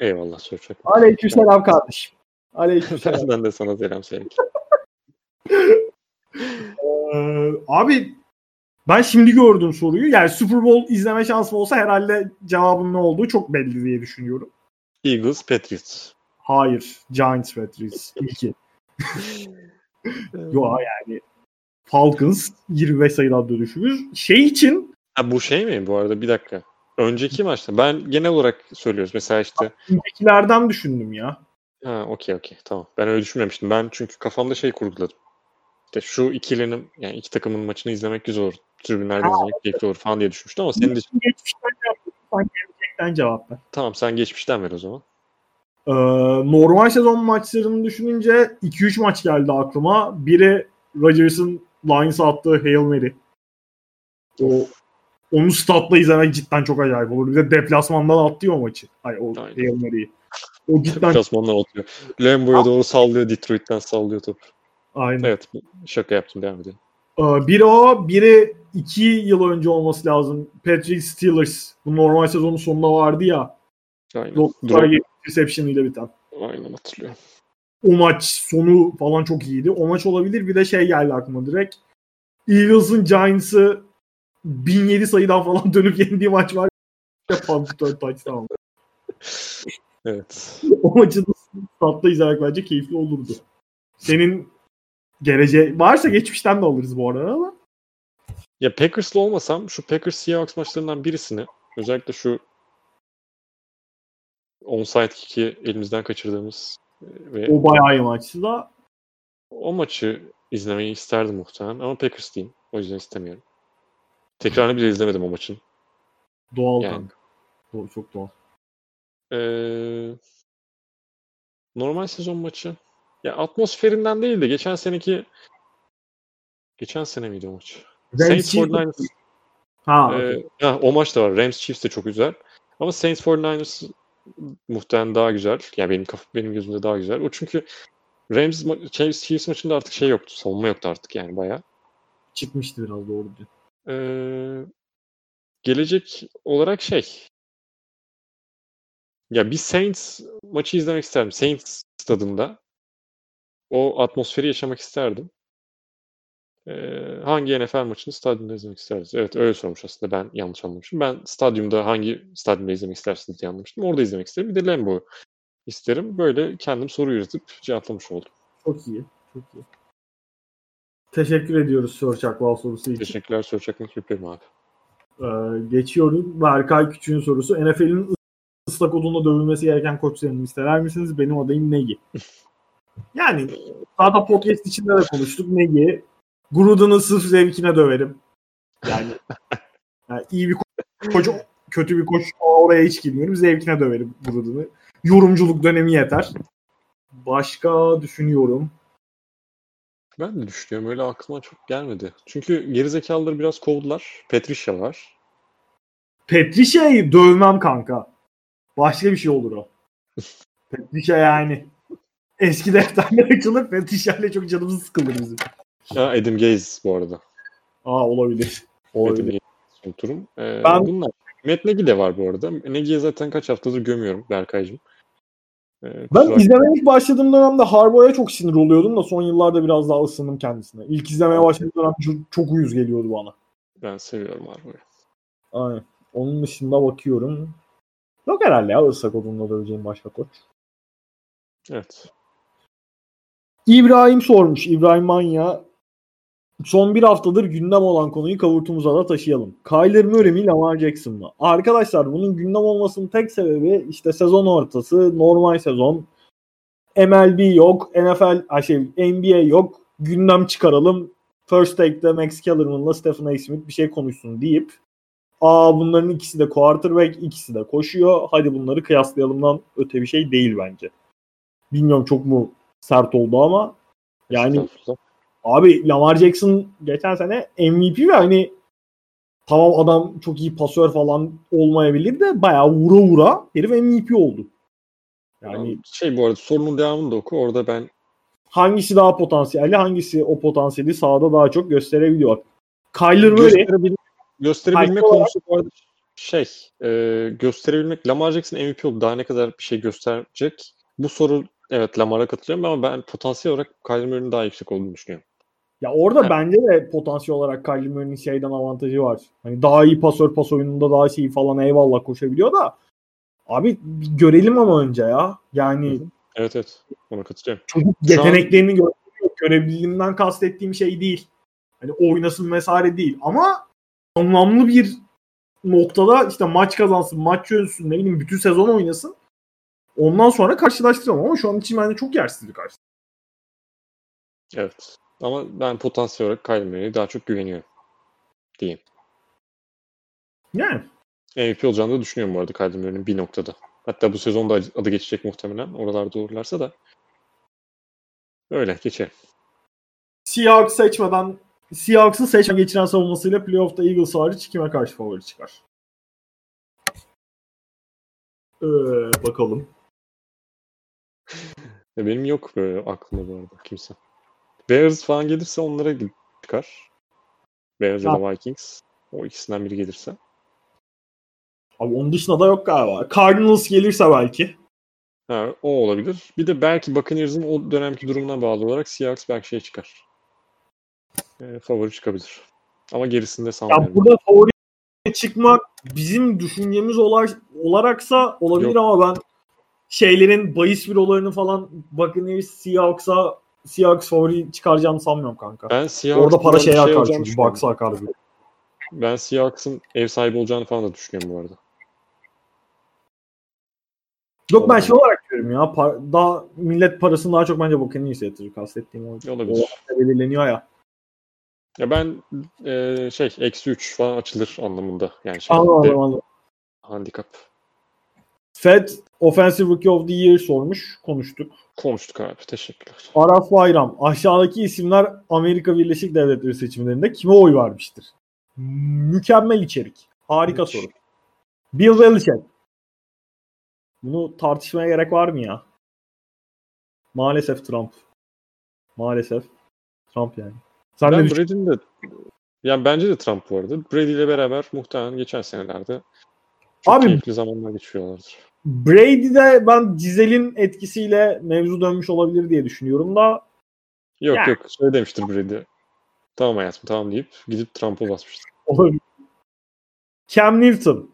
Eyvallah soracak. Aleyküm selam kardeşim. (laughs) Aleyküm selam. ben de sana selam söyleyeyim. ee, abi ben şimdi gördüm soruyu. Yani Super Bowl izleme şansım olsa herhalde cevabın ne olduğu çok belli diye düşünüyorum. Eagles, Patriots. Hayır. Giants, Patriots. İlki. (laughs) Yo yani Falcons 25 sayıdan dönüşümüz. Şey için ha, bu şey mi bu arada bir dakika. Önceki maçta ben genel olarak söylüyoruz. Mesela işte öncekilerden düşündüm ya. Ha okey okey tamam. Ben öyle düşünmemiştim. Ben çünkü kafamda şey kurguladım. İşte şu ikilinin yani iki takımın maçını izlemek güzel olur. Tribünlerde izlemek keyifli olur falan diye düşünmüştüm ama senin de... Geçmişten gelecekten cevap ver. Tamam sen geçmişten ver o zaman. Ee, normal sezon maçlarını düşününce 2-3 maç geldi aklıma. Biri Rodgers'ın Lions'a attığı Hail Mary. O onu statla izlemek cidden çok acayip olur. Bir de deplasmandan attı o maçı. Ay o Aynen. Hail Mary'i. O cidden Deplasmandan atıyor. Lambo'ya doğru sallıyor. Detroit'ten sallıyor top. aynen. Evet şaka yaptım devam edelim. Ee, biri o, biri iki yıl önce olması lazım. Patrick Steelers. Bu normal sezonun sonunda vardı ya. Aynen. Doktor Drop- reception ile biten. Aynen hatırlıyorum. O maç sonu falan çok iyiydi. O maç olabilir. Bir de şey geldi aklıma direkt. Eagles'ın Giants'ı 1007 sayıdan falan (laughs) dönüp yendiği maç var. Ya Punt 4 touchdown. (laughs) Evet. o maçı da statta izlemek bence keyifli olurdu. Senin geleceği varsa geçmişten de alırız bu arada ama. Ya Packers'lı olmasam şu Packers Seahawks maçlarından birisini özellikle şu onside kick'i elimizden kaçırdığımız e, ve O bayağı iyi maçtı da. o maçı izlemeyi isterdim muhtemelen ama Packers diyeyim. O yüzden istemiyorum. Tekrarını bile izlemedim o maçın. Doğal Yani. kanka. Do- Çok doğal. Ee, normal sezon maçı. Ya atmosferinden değil de geçen seneki geçen sene miydi o maç? Saints Chiefs- 49ers. Ha, Ee, okey. ha, o maç da var. Rams Chiefs de çok güzel. Ama Saints 49ers muhtemelen daha güzel. Yani benim kaf- benim gözümde daha güzel. O çünkü Rams Chiefs, Chiefs maçında artık şey yoktu. Savunma yoktu artık yani bayağı. çıkmıştı biraz doğru diyor. Ee, gelecek olarak şey. Ya bir Saints maçı izlemek isterdim. Saints stadında. O atmosferi yaşamak isterdim. Hangi NFL maçını stadyumda izlemek isteriz? Evet öyle sormuş aslında. Ben yanlış anlamışım. Ben stadyumda hangi stadyumda izlemek istersiniz diye anlamıştım. Orada izlemek isterim. Bir de Lambeau isterim. Böyle kendim soru yürütüp cevaplamış oldum. Çok iyi. Çok iyi. Teşekkür ediyoruz Sör Çakval sorusu için. Teşekkürler soru çakmak yapıyorum abi. Ee, geçiyorum. Berkay Küçük'ün sorusu. NFL'in ıslak odunla dövülmesi gereken koç seçimini ister misiniz? Benim adayım Negi. (laughs) Yani zaten podcast içinde de konuştuk. Negi. Gruden'ı sırf zevkine döverim. Yani, (laughs) yani iyi bir ko- koç, kötü bir koç oraya hiç girmiyorum. Zevkine döverim Gruden'ı. Yorumculuk dönemi yeter. Başka düşünüyorum. Ben de düşünüyorum. Öyle aklıma çok gelmedi. Çünkü gerizekalıları biraz kovdular. Patricia var. Petricia'yı dövmem kanka. Başka bir şey olur o. (laughs) Petricia yani. Eski defterler (laughs) açılır. Petricia ile çok canımız sıkılır bizim. Ha, Adam Gaze bu arada. Aa olabilir. Adam Olabilir. Gaze unuturum. Ee, Ben- Bunlar. Matt Nagy de var bu arada. Nagy'ye zaten kaç haftadır gömüyorum Berkay'cığım. Ee, Ben kusura- izlemeye ilk başladığım dönemde Harbour'a çok sinir oluyordum da son yıllarda biraz daha ısındım kendisine. İlk izlemeye başladığım dönem çok, çok uyuz geliyordu bana. ben seviyorum Harbour'u. Aynen. Onun dışında bakıyorum. Yok herhalde ya ıslak odunla döveceğim başka koç. Evet. İbrahim sormuş. İbrahim Manya. Son bir haftadır gündem olan konuyu kavurtumuza da taşıyalım. Kyler Murray mi Lamar Jackson mı? Arkadaşlar bunun gündem olmasının tek sebebi işte sezon ortası, normal sezon. MLB yok, NFL, şey, NBA yok. Gündem çıkaralım. First Take'de Max Kellerman'la Stephen A. Smith bir şey konuşsun deyip Aa bunların ikisi de quarterback, ikisi de koşuyor. Hadi bunları kıyaslayalımdan öte bir şey değil bence. Bilmiyorum çok mu sert oldu ama yani. Abi Lamar Jackson geçen sene MVP ve hani tamam adam çok iyi pasör falan olmayabilir de bayağı vura vura herif MVP oldu. Yani şey bu arada sorunun devamını da oku. Orada ben hangisi daha potansiyelli hangisi o potansiyeli sahada daha çok gösterebiliyor. Kyler Murray gösterebilme, gösterebilme Hype konusu bu arada şey e, gösterebilmek Lamar Jackson MVP oldu. Daha ne kadar bir şey gösterecek? Bu soru evet Lamar'a katılıyorum ama ben potansiyel olarak Kyler Murray'nin daha yüksek olduğunu düşünüyorum. Ya orada Evet. bence de potansiyel olarak Kyler Murray'nin şeyden avantajı var. Hani daha iyi pasör pas oyununda daha şey falan eyvallah koşabiliyor da abi görelim ama önce ya. Yani Evet evet ona katılıyorum. çocuk an- yeteneklerini gösteriyor. Görebildiğimden kastettiğim şey değil. Hani oynasın vesaire değil. Ama anlamlı bir noktada işte maç kazansın, maç çözsün, ne bileyim bütün sezon oynasın. Ondan sonra karşılaştıralım ama şu an için bence çok yersiz bir karşı. Evet. Ama ben potansiyel olarak Kyler Murray'e daha çok güveniyorum. Diyeyim. Yani MVP olacağını da düşünüyorum bu arada Kyler Murray'nin bir noktada. Hatta bu sezonda adı geçecek muhtemelen. Oralarda olurlarsa da. Öyle geçelim. Seahawks seçmeden Seahawks'ı seçme geçiren savunmasıyla playoff'ta Eagles hariç kime karşı favori çıkar? Ee, bakalım. (laughs) Benim yok böyle aklımda bu arada kimse. Bears falan gelirse onlara çıkar. Bears ya da Vikings. O ikisinden biri gelirse. Abi onun dışında da yok galiba. Cardinals gelirse belki. Ha, o olabilir. Bir de belki Buccaneers'ın o dönemki durumuna bağlı olarak Seahawks belki şey çıkar. E, favori çıkabilir. Ama gerisinde sanmıyorum. Ya burada favori çıkmak bizim düşüncemiz olarak, olaraksa olabilir Yok. ama ben şeylerin bahis bürolarını falan Buccaneers Seahawks'a Seahawks favori çıkaracağını sanmıyorum kanka. Ben Seahawks'ın Orada para şeye şey akar çünkü. Bucks'a akar. bir. Ben Seahawks'ın ev sahibi olacağını falan da düşünüyorum bu arada. Yok ben şey olarak diyorum ya. par- daha millet parasını daha çok bence Buccaneers'e yatırır kastettiğim o. Olabilir. O belirleniyor ya. Ya ben e, şey eksi 3 falan açılır anlamında. Yani şey, Anladım anladım. handikap. Fed Offensive Rookie of the Year sormuş. Konuştuk. Konuştuk abi. Teşekkürler. Araf Bayram. Aşağıdaki isimler Amerika Birleşik Devletleri seçimlerinde kime oy vermiştir? Mükemmel içerik. Harika Hiç. soru. Bill Belichick. Bunu tartışmaya gerek var mı ya? Maalesef Trump. Maalesef. Trump yani. Sen Ben? Brady'nin de yani bence de Trump arada. Brady ile beraber muhtemelen geçen senelerde çok Abi- keyifli zamanlar geçiriyorlardır. Brady'de ben Cizel'in etkisiyle mevzu dönmüş olabilir diye düşünüyorum da Yok Yani. yok şöyle demiştir Brady. Tamam hayatım tamam deyip gidip Trump'a basmıştır. olabilir. Cam Newton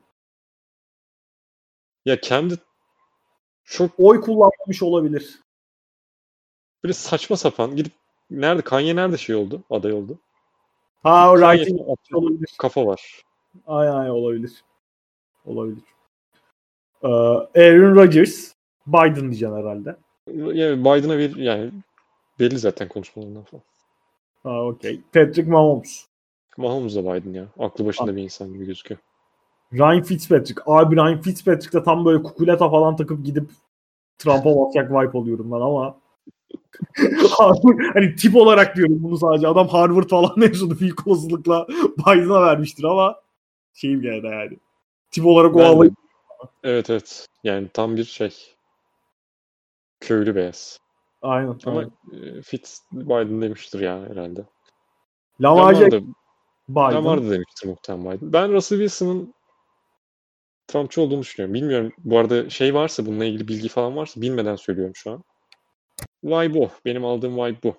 Ya kendi çok oy kullanmamış olabilir. böyle saçma sapan gidip nerede Kanye nerede şey oldu? Aday oldu. Ha o writing olabilir. kafa var. Ay ay olabilir. Olabilir. Ee, Aaron Rodgers. Biden diyeceksin herhalde. Yani Biden'a bir yani belli zaten konuşmalarından falan. Ha okey. Patrick Mahomes. Mahomes da Biden ya. Aklı başında bir insan gibi gözüküyor. Ryan Fitzpatrick. Abi Ryan Fitzpatrick de tam böyle kukuleta falan takıp gidip Trump'a basacak vibe oluyorum ben ama (laughs) hani tip olarak diyorum bunu sadece. Adam Harvard falan (laughs) mezunu büyük olasılıkla Biden'a vermiştir ama şeyim gene yani. Tip olarak o Ben havayı Evet evet. Yani tam bir şey. Köylü beyaz. aynen. Ama aynen. e, Fitz Biden demiştir ya herhalde. Lamar Lamar Jackson, da, Biden. Lamar da demiştir muhtemelen Biden. Ben Russell Wilson'ın Trumpçı olduğunu düşünüyorum. Bilmiyorum. Bu arada şey varsa bununla ilgili bilgi falan varsa bilmeden söylüyorum şu an. Vibe bu. Benim aldığım vibe bu.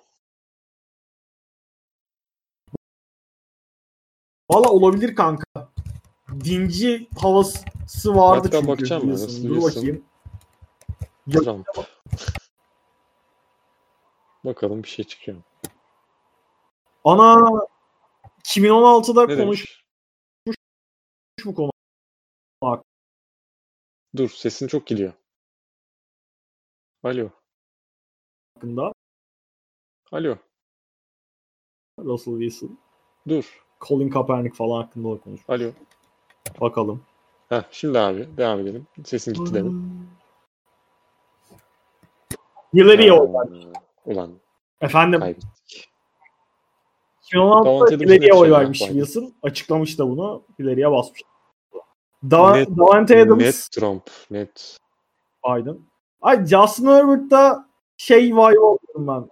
Valla olabilir kanka. Dinci havası vardı Hatta çünkü. bakacağım Wilson. nasıl Dur bakayım. Ya- Trump. Bakalım bir şey çıkıyor. mu? Ana 2016'da Ne konuşmuş demiş? bu konu Dur sesin çok gidiyor. Alo. hakkında. Alo. Russell Wilson, Dur. Colin Kaepernick falan hakkında da konuşmuş. Alo. Bakalım. Heh, şimdi abi devam edelim. Sesin gitti demin. Hillary'e Ha, oy. Ulan Efendim kaybettik. 2016'da Davante Adams'ın Hillary'e oy vermiş. Wilson. Açıklamış da bunu. Hillary'e basmış. Da Net- Davante Adams Net Trump. Net. Biden. Ay Justin Herbert'ta şey vay oldum ben.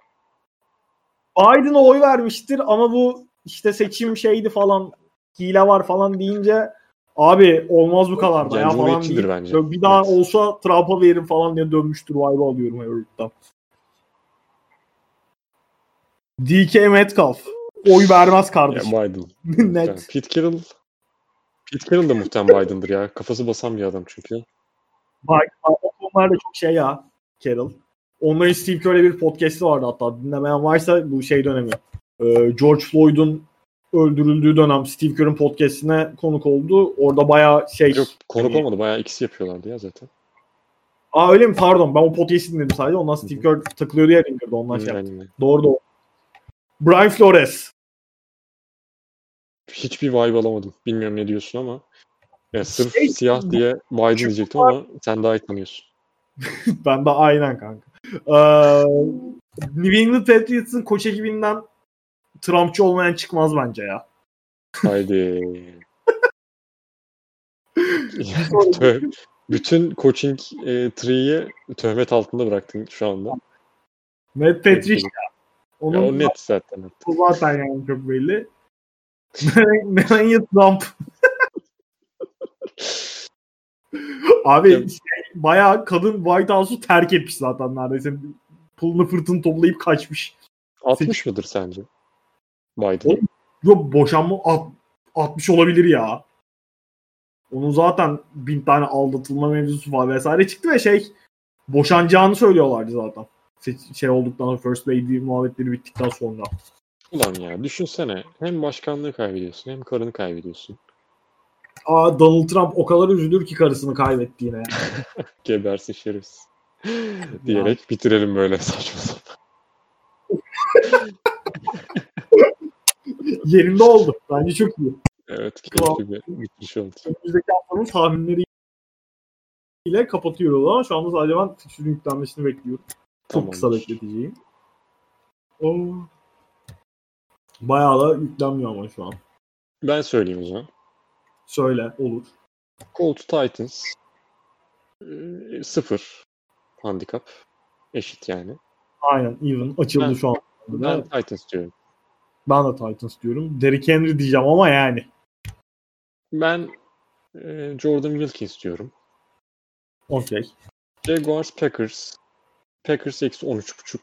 Biden'a oy vermiştir ama bu işte seçim şeydi falan hile var falan deyince abi olmaz bu kadar da Yani ya falan deyip bence. böyle bir daha Evet. olsa Trump'a veririm falan diye dönmüştür vibe alıyorum Herbert'tan. DK Metcalf oy vermez Ya kardeşim. Biden. (laughs) Net. Pete Carroll Pete Carroll da muhtemelen Biden'dır ya. Kafası basan bir adam çünkü. Bak, o konularda çok şey ya Carol. Onların Steve Kerr'le bir podcast'i vardı hatta. Dinlemeyen varsa bu şey dönemi. Ee, George Floyd'un öldürüldüğü dönem Steve Kerr'ın podcast'ine konuk oldu. Orada bayağı şey... Yok konuk Hani- olmadı. Bayağı ikisi yapıyorlardı ya zaten. Aa öyle mi? Pardon. Ben o podcast'i dinledim sadece. Ondan Steve Kerr takılıyordu ya ringerde. Ondan şey yaptım. Yani Doğru doğru. Brian Flores. hiçbir vibe alamadım. Bilmiyorum ne diyorsun ama. Ya sırf Şey- siyah diye Biden diyecektim ama sen daha iyi tanıyorsun. (laughs) ben de aynen kanka. Ee, New England Patriots'ın koç ekibinden Trumpçı olmayan çıkmaz bence ya. Haydi. (laughs) Bütün coaching e, tree'yi töhmet altında bıraktın şu anda. Matt Patricia. Ya Onun o net zaten. O zaten yani çok belli. (laughs) Melania Trump. (laughs) Abi Ya- şey, bayağı kadın White House'u terk etmiş zaten neredeyse. Pulunu fırtını toplayıp kaçmış. 60 mıdır sence? Biden. Yok boşanma at- 60 olabilir ya. Onun zaten bin tane aldatılma mevzusu var vesaire çıktı ve şey boşanacağını söylüyorlardı zaten. Şey olduktan sonra First Lady muhabbetleri bittikten sonra. Ulan ya düşünsene hem başkanlığı kaybediyorsun hem karını kaybediyorsun. Aa Donald Trump o kadar üzülür ki karısını kaybettiğine. (laughs) Gebersin şerefsiz. Diyerek bitirelim böyle saçma sapan. (laughs) Yerinde oldu. Bence çok iyi. Evet keyifli bir bitiriş oldu. Önümüzdeki haftanın tahminleri ile kapatıyoruz ama şu anda sadece ben fikstürün yüklenmesini bekliyorum. Çok Tamamdır. kısa bekleteceğim. Oo. Bayağı da yüklenmiyor ama şu an. Ben söyleyeyim o zaman. Söyle olur. Colt Titans e, sıfır handikap. Eşit yani. Aynen even açıldı Ben- şu an. Ben, Titans diyorum. Ben de Titans diyorum. Derrick Henry diyeceğim ama yani. Ben e, Jordan Wilkins diyorum. Okey. Jaguars Packers. Packers eksi 13.5.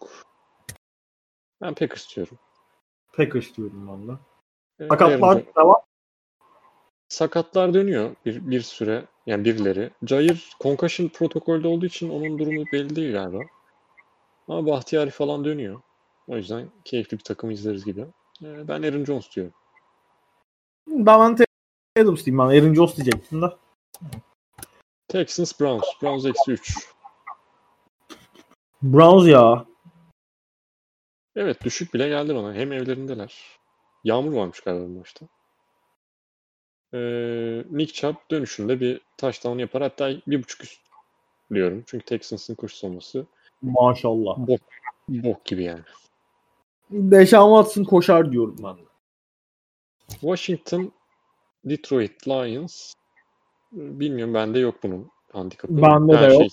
Ben Packers diyorum. Packers diyorum ben de. E, Sakatlar devam. sakatlar dönüyor bir, bir süre. Yani birileri. Jair concussion protokolde olduğu için onun durumu belli değil galiba. Ama Bahtiyari falan dönüyor. O yüzden keyifli bir takım izleriz gibi. E, ben Aaron Jones diyorum. Davante Adams diyeyim ben. Aaron Jones diyecektim de. Texans Browns. Browns eksi 3. Browns ya. Evet düşük bile geldi bana. Hem evlerindeler. Yağmur varmış galiba maçta. Ee, Nick Chubb dönüşünde bir touchdown yapar. Hatta bir buçuk üst diyorum. Çünkü Texans'ın koşu sonrası Maşallah. bok, bok gibi yani. Deşan Watson koşar diyorum ben de. Washington Detroit Lions bilmiyorum bende yok bunun handikapı. Bende de Her yok.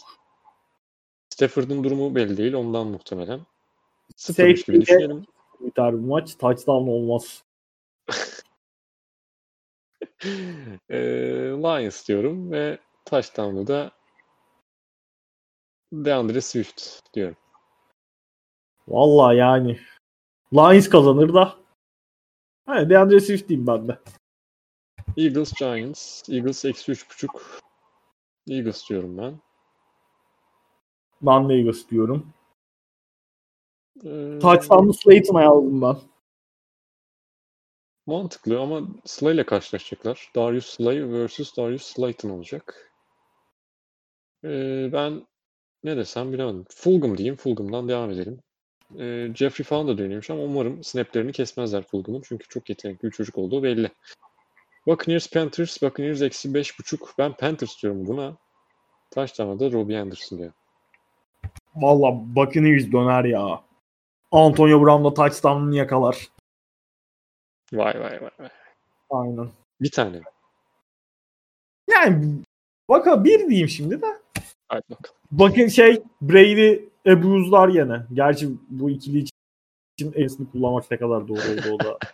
Stafford'ın durumu belli değil ondan muhtemelen. Sıfırmış gibi düşünelim. Biter bu maç. Touchdown olmaz. (laughs) Ee, Lions diyorum ve touchdown'u da DeAndre Swift diyorum. Vallahi yani. Lions kazanır da. Hayır DeAndre Swift diyeyim ben de. Eagles Giants. Eagles eksi 3.5. Eagles diyorum ben. Ben de Eagles diyorum. Ee, Touchdown'lı Slayton'a yazdım ben. Mantıklı ama Slay ile karşılaşacaklar. Darius Slay vs. Darius Slayton olacak. Ee, ben ne desem bilemedim. Fulgham diyeyim. Fulgham'dan devam edelim. Ee, Jeffrey falan da dönüyormuş ama umarım snaplerini kesmezler Fulgham'ın. Çünkü çok yetenekli bir çocuk olduğu belli. Buccaneers Panthers. Buccaneers eksi 5.5. Ben Panthers diyorum buna. Touchdown'a da Robbie Anderson diyor. Vallahi Buccaneers döner ya. Antonio Brown da touchdown'ını yakalar. Vay vay vay vay. Aynen. Bir tane. Yani baka bir diyeyim şimdi de. Hadi bakalım. Bakın şey Brady abuse'lar yine. Gerçi bu ikili için ensini kullanmak ne kadar doğru oldu o da. (laughs)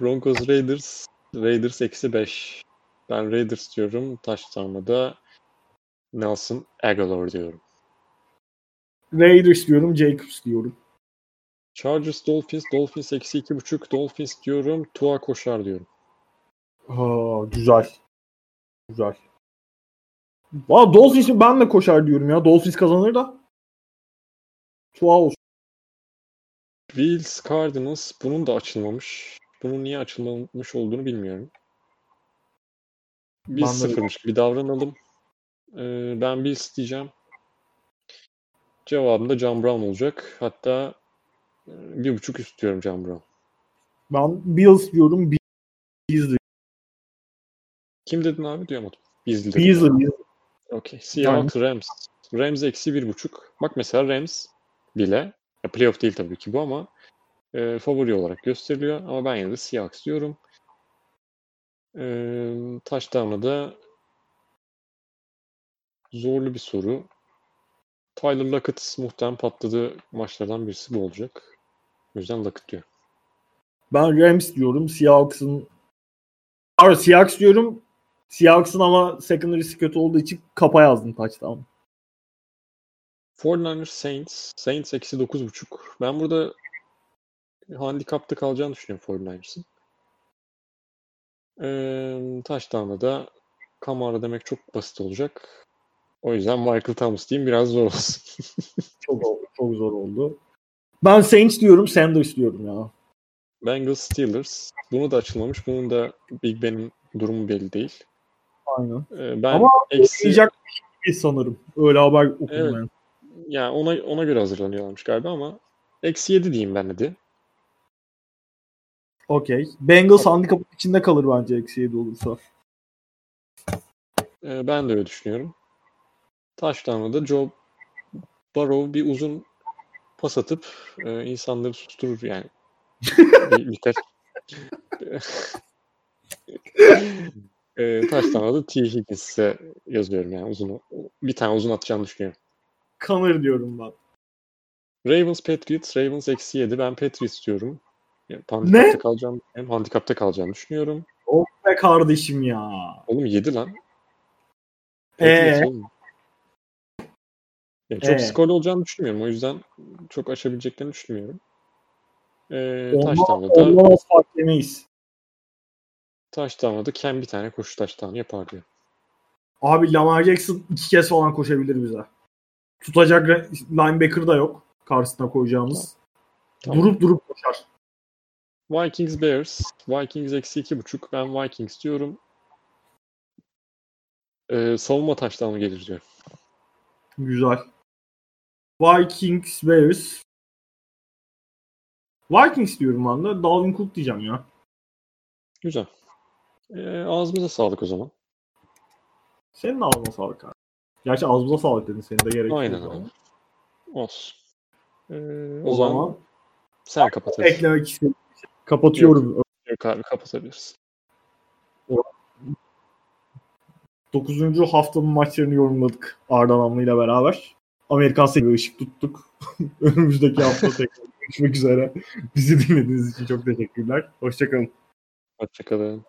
Broncos Raiders. Raiders eksi 5. Ben Raiders diyorum. Touchdown'a da Nelson Aguilar diyorum. Raiders diyorum, Jacobs diyorum. Chargers Dolphins. Dolphins eksi 2.5. Dolphins diyorum. Tua koşar diyorum. Ha, güzel. Güzel. Valla Dolphins'in ben de koşar diyorum ya. Dolphins kazanır da. Tua olsun. Bills Cardinals. Bunun da açılmamış. Bunun niye açılmamış olduğunu bilmiyorum. De- sıfırmış gibi davranalım. Ee, ben Bills diyeceğim. Cevabım da John Brown olacak. Hatta e, bir buçuk üst diyorum John Brown. Ben Bills diyorum. Beasley. Kim dedin abi? Duyamadım. Beasley dedim. Beasley. Okey. Seahawks Rams. Rams eksi bir buçuk. Bak mesela Rams bile ya playoff değil tabii ki bu ama e, favori olarak gösteriliyor. Ama ben yine de Seahawks diyorum. E, touchdown'a da zorlu bir soru. Tyler Lockett muhtemelen patladığı maçlardan birisi bu olacak. O yüzden Lockett diyor. Ben Rams diyorum. Seahawks'ın Seahawks diyorum. Seahawks'ın ama secondary'si kötü olduğu için kapa yazdım touchdown. 49ers Saints. Saints eksi 9.5. Ben burada handikapta kalacağını düşünüyorum 49ers'ın. Ee, touchdown'da da Kamara demek çok basit olacak. O yüzden Michael Thomas diyeyim biraz zor olsun. (laughs) çok çok zor oldu. Ben Saints diyorum, Sanders diyorum ya. Bengals Steelers. Bunu da açılmamış. Bunun da Big Ben'in durumu belli değil. Aynen. Ee, ben Ama eksi... şey sanırım. Öyle haber okudum Evet. ben. Yani ona ona göre hazırlanıyorlarmış galiba ama eksi 7 diyeyim ben hadi. Okey. Bengals handikapın içinde kalır bence eksi 7 olursa. Ee, ben de öyle düşünüyorum. Touchdown'da da Joe Burrow bir uzun pas atıp e, insanları susturur yani. (laughs) bir, biter. (laughs) (laughs) e, touchdown'da da T. Higgins'e yazıyorum yani uzun bir tane uzun atacağını düşünüyorum. Kanır diyorum ben. Ravens Patriots. Ravens eksi 7. Ben Patriots diyorum. Yani handikapta Ne? kalacağım. Hem handikapta kalacağını düşünüyorum. Oh be kardeşim ya. Oğlum 7 lan. Ee? Patriots oğlum. Yani çok Ee? skorlu olacağını düşünmüyorum. O yüzden çok aşabileceklerini düşünmüyorum. Ee, Ondan, touchdown'da da, ondan fark yemeyiz. Touchdown'da da Ken bir tane koşu touchdown yapar diyor. Abi Lamar Jackson iki kez falan koşabilir bize. Tutacak linebacker da yok karşısına koyacağımız. Tamam. Durup durup koşar. Vikings Bears. Vikings eksi 2.5. Ben Vikings diyorum. Ee, savunma touchdown'u gelir diyor. Güzel. Vikings Bears. Vikings diyorum ben de. Dalvin Cook diyeceğim ya. Güzel. Ee, ağzımıza sağlık o zaman. Senin ağzına sağlık abi. Gerçi ağzımıza sağlık dedin. Senin de gerek Aynen yok abi. Olsun. Ee, O, zaman sen kapatabilirsin. eklemek istedim. Kapatıyorum. Yok abi kapatabilirsin. 9. haftanın maçlarını yorumladık Arda Namlı ile beraber. Amerikan seviye ışık tuttuk. (laughs) Önümüzdeki hafta (laughs) tekrar görüşmek üzere. Bizi dinlediğiniz için çok teşekkürler. Hoşçakalın. Hoşçakalın.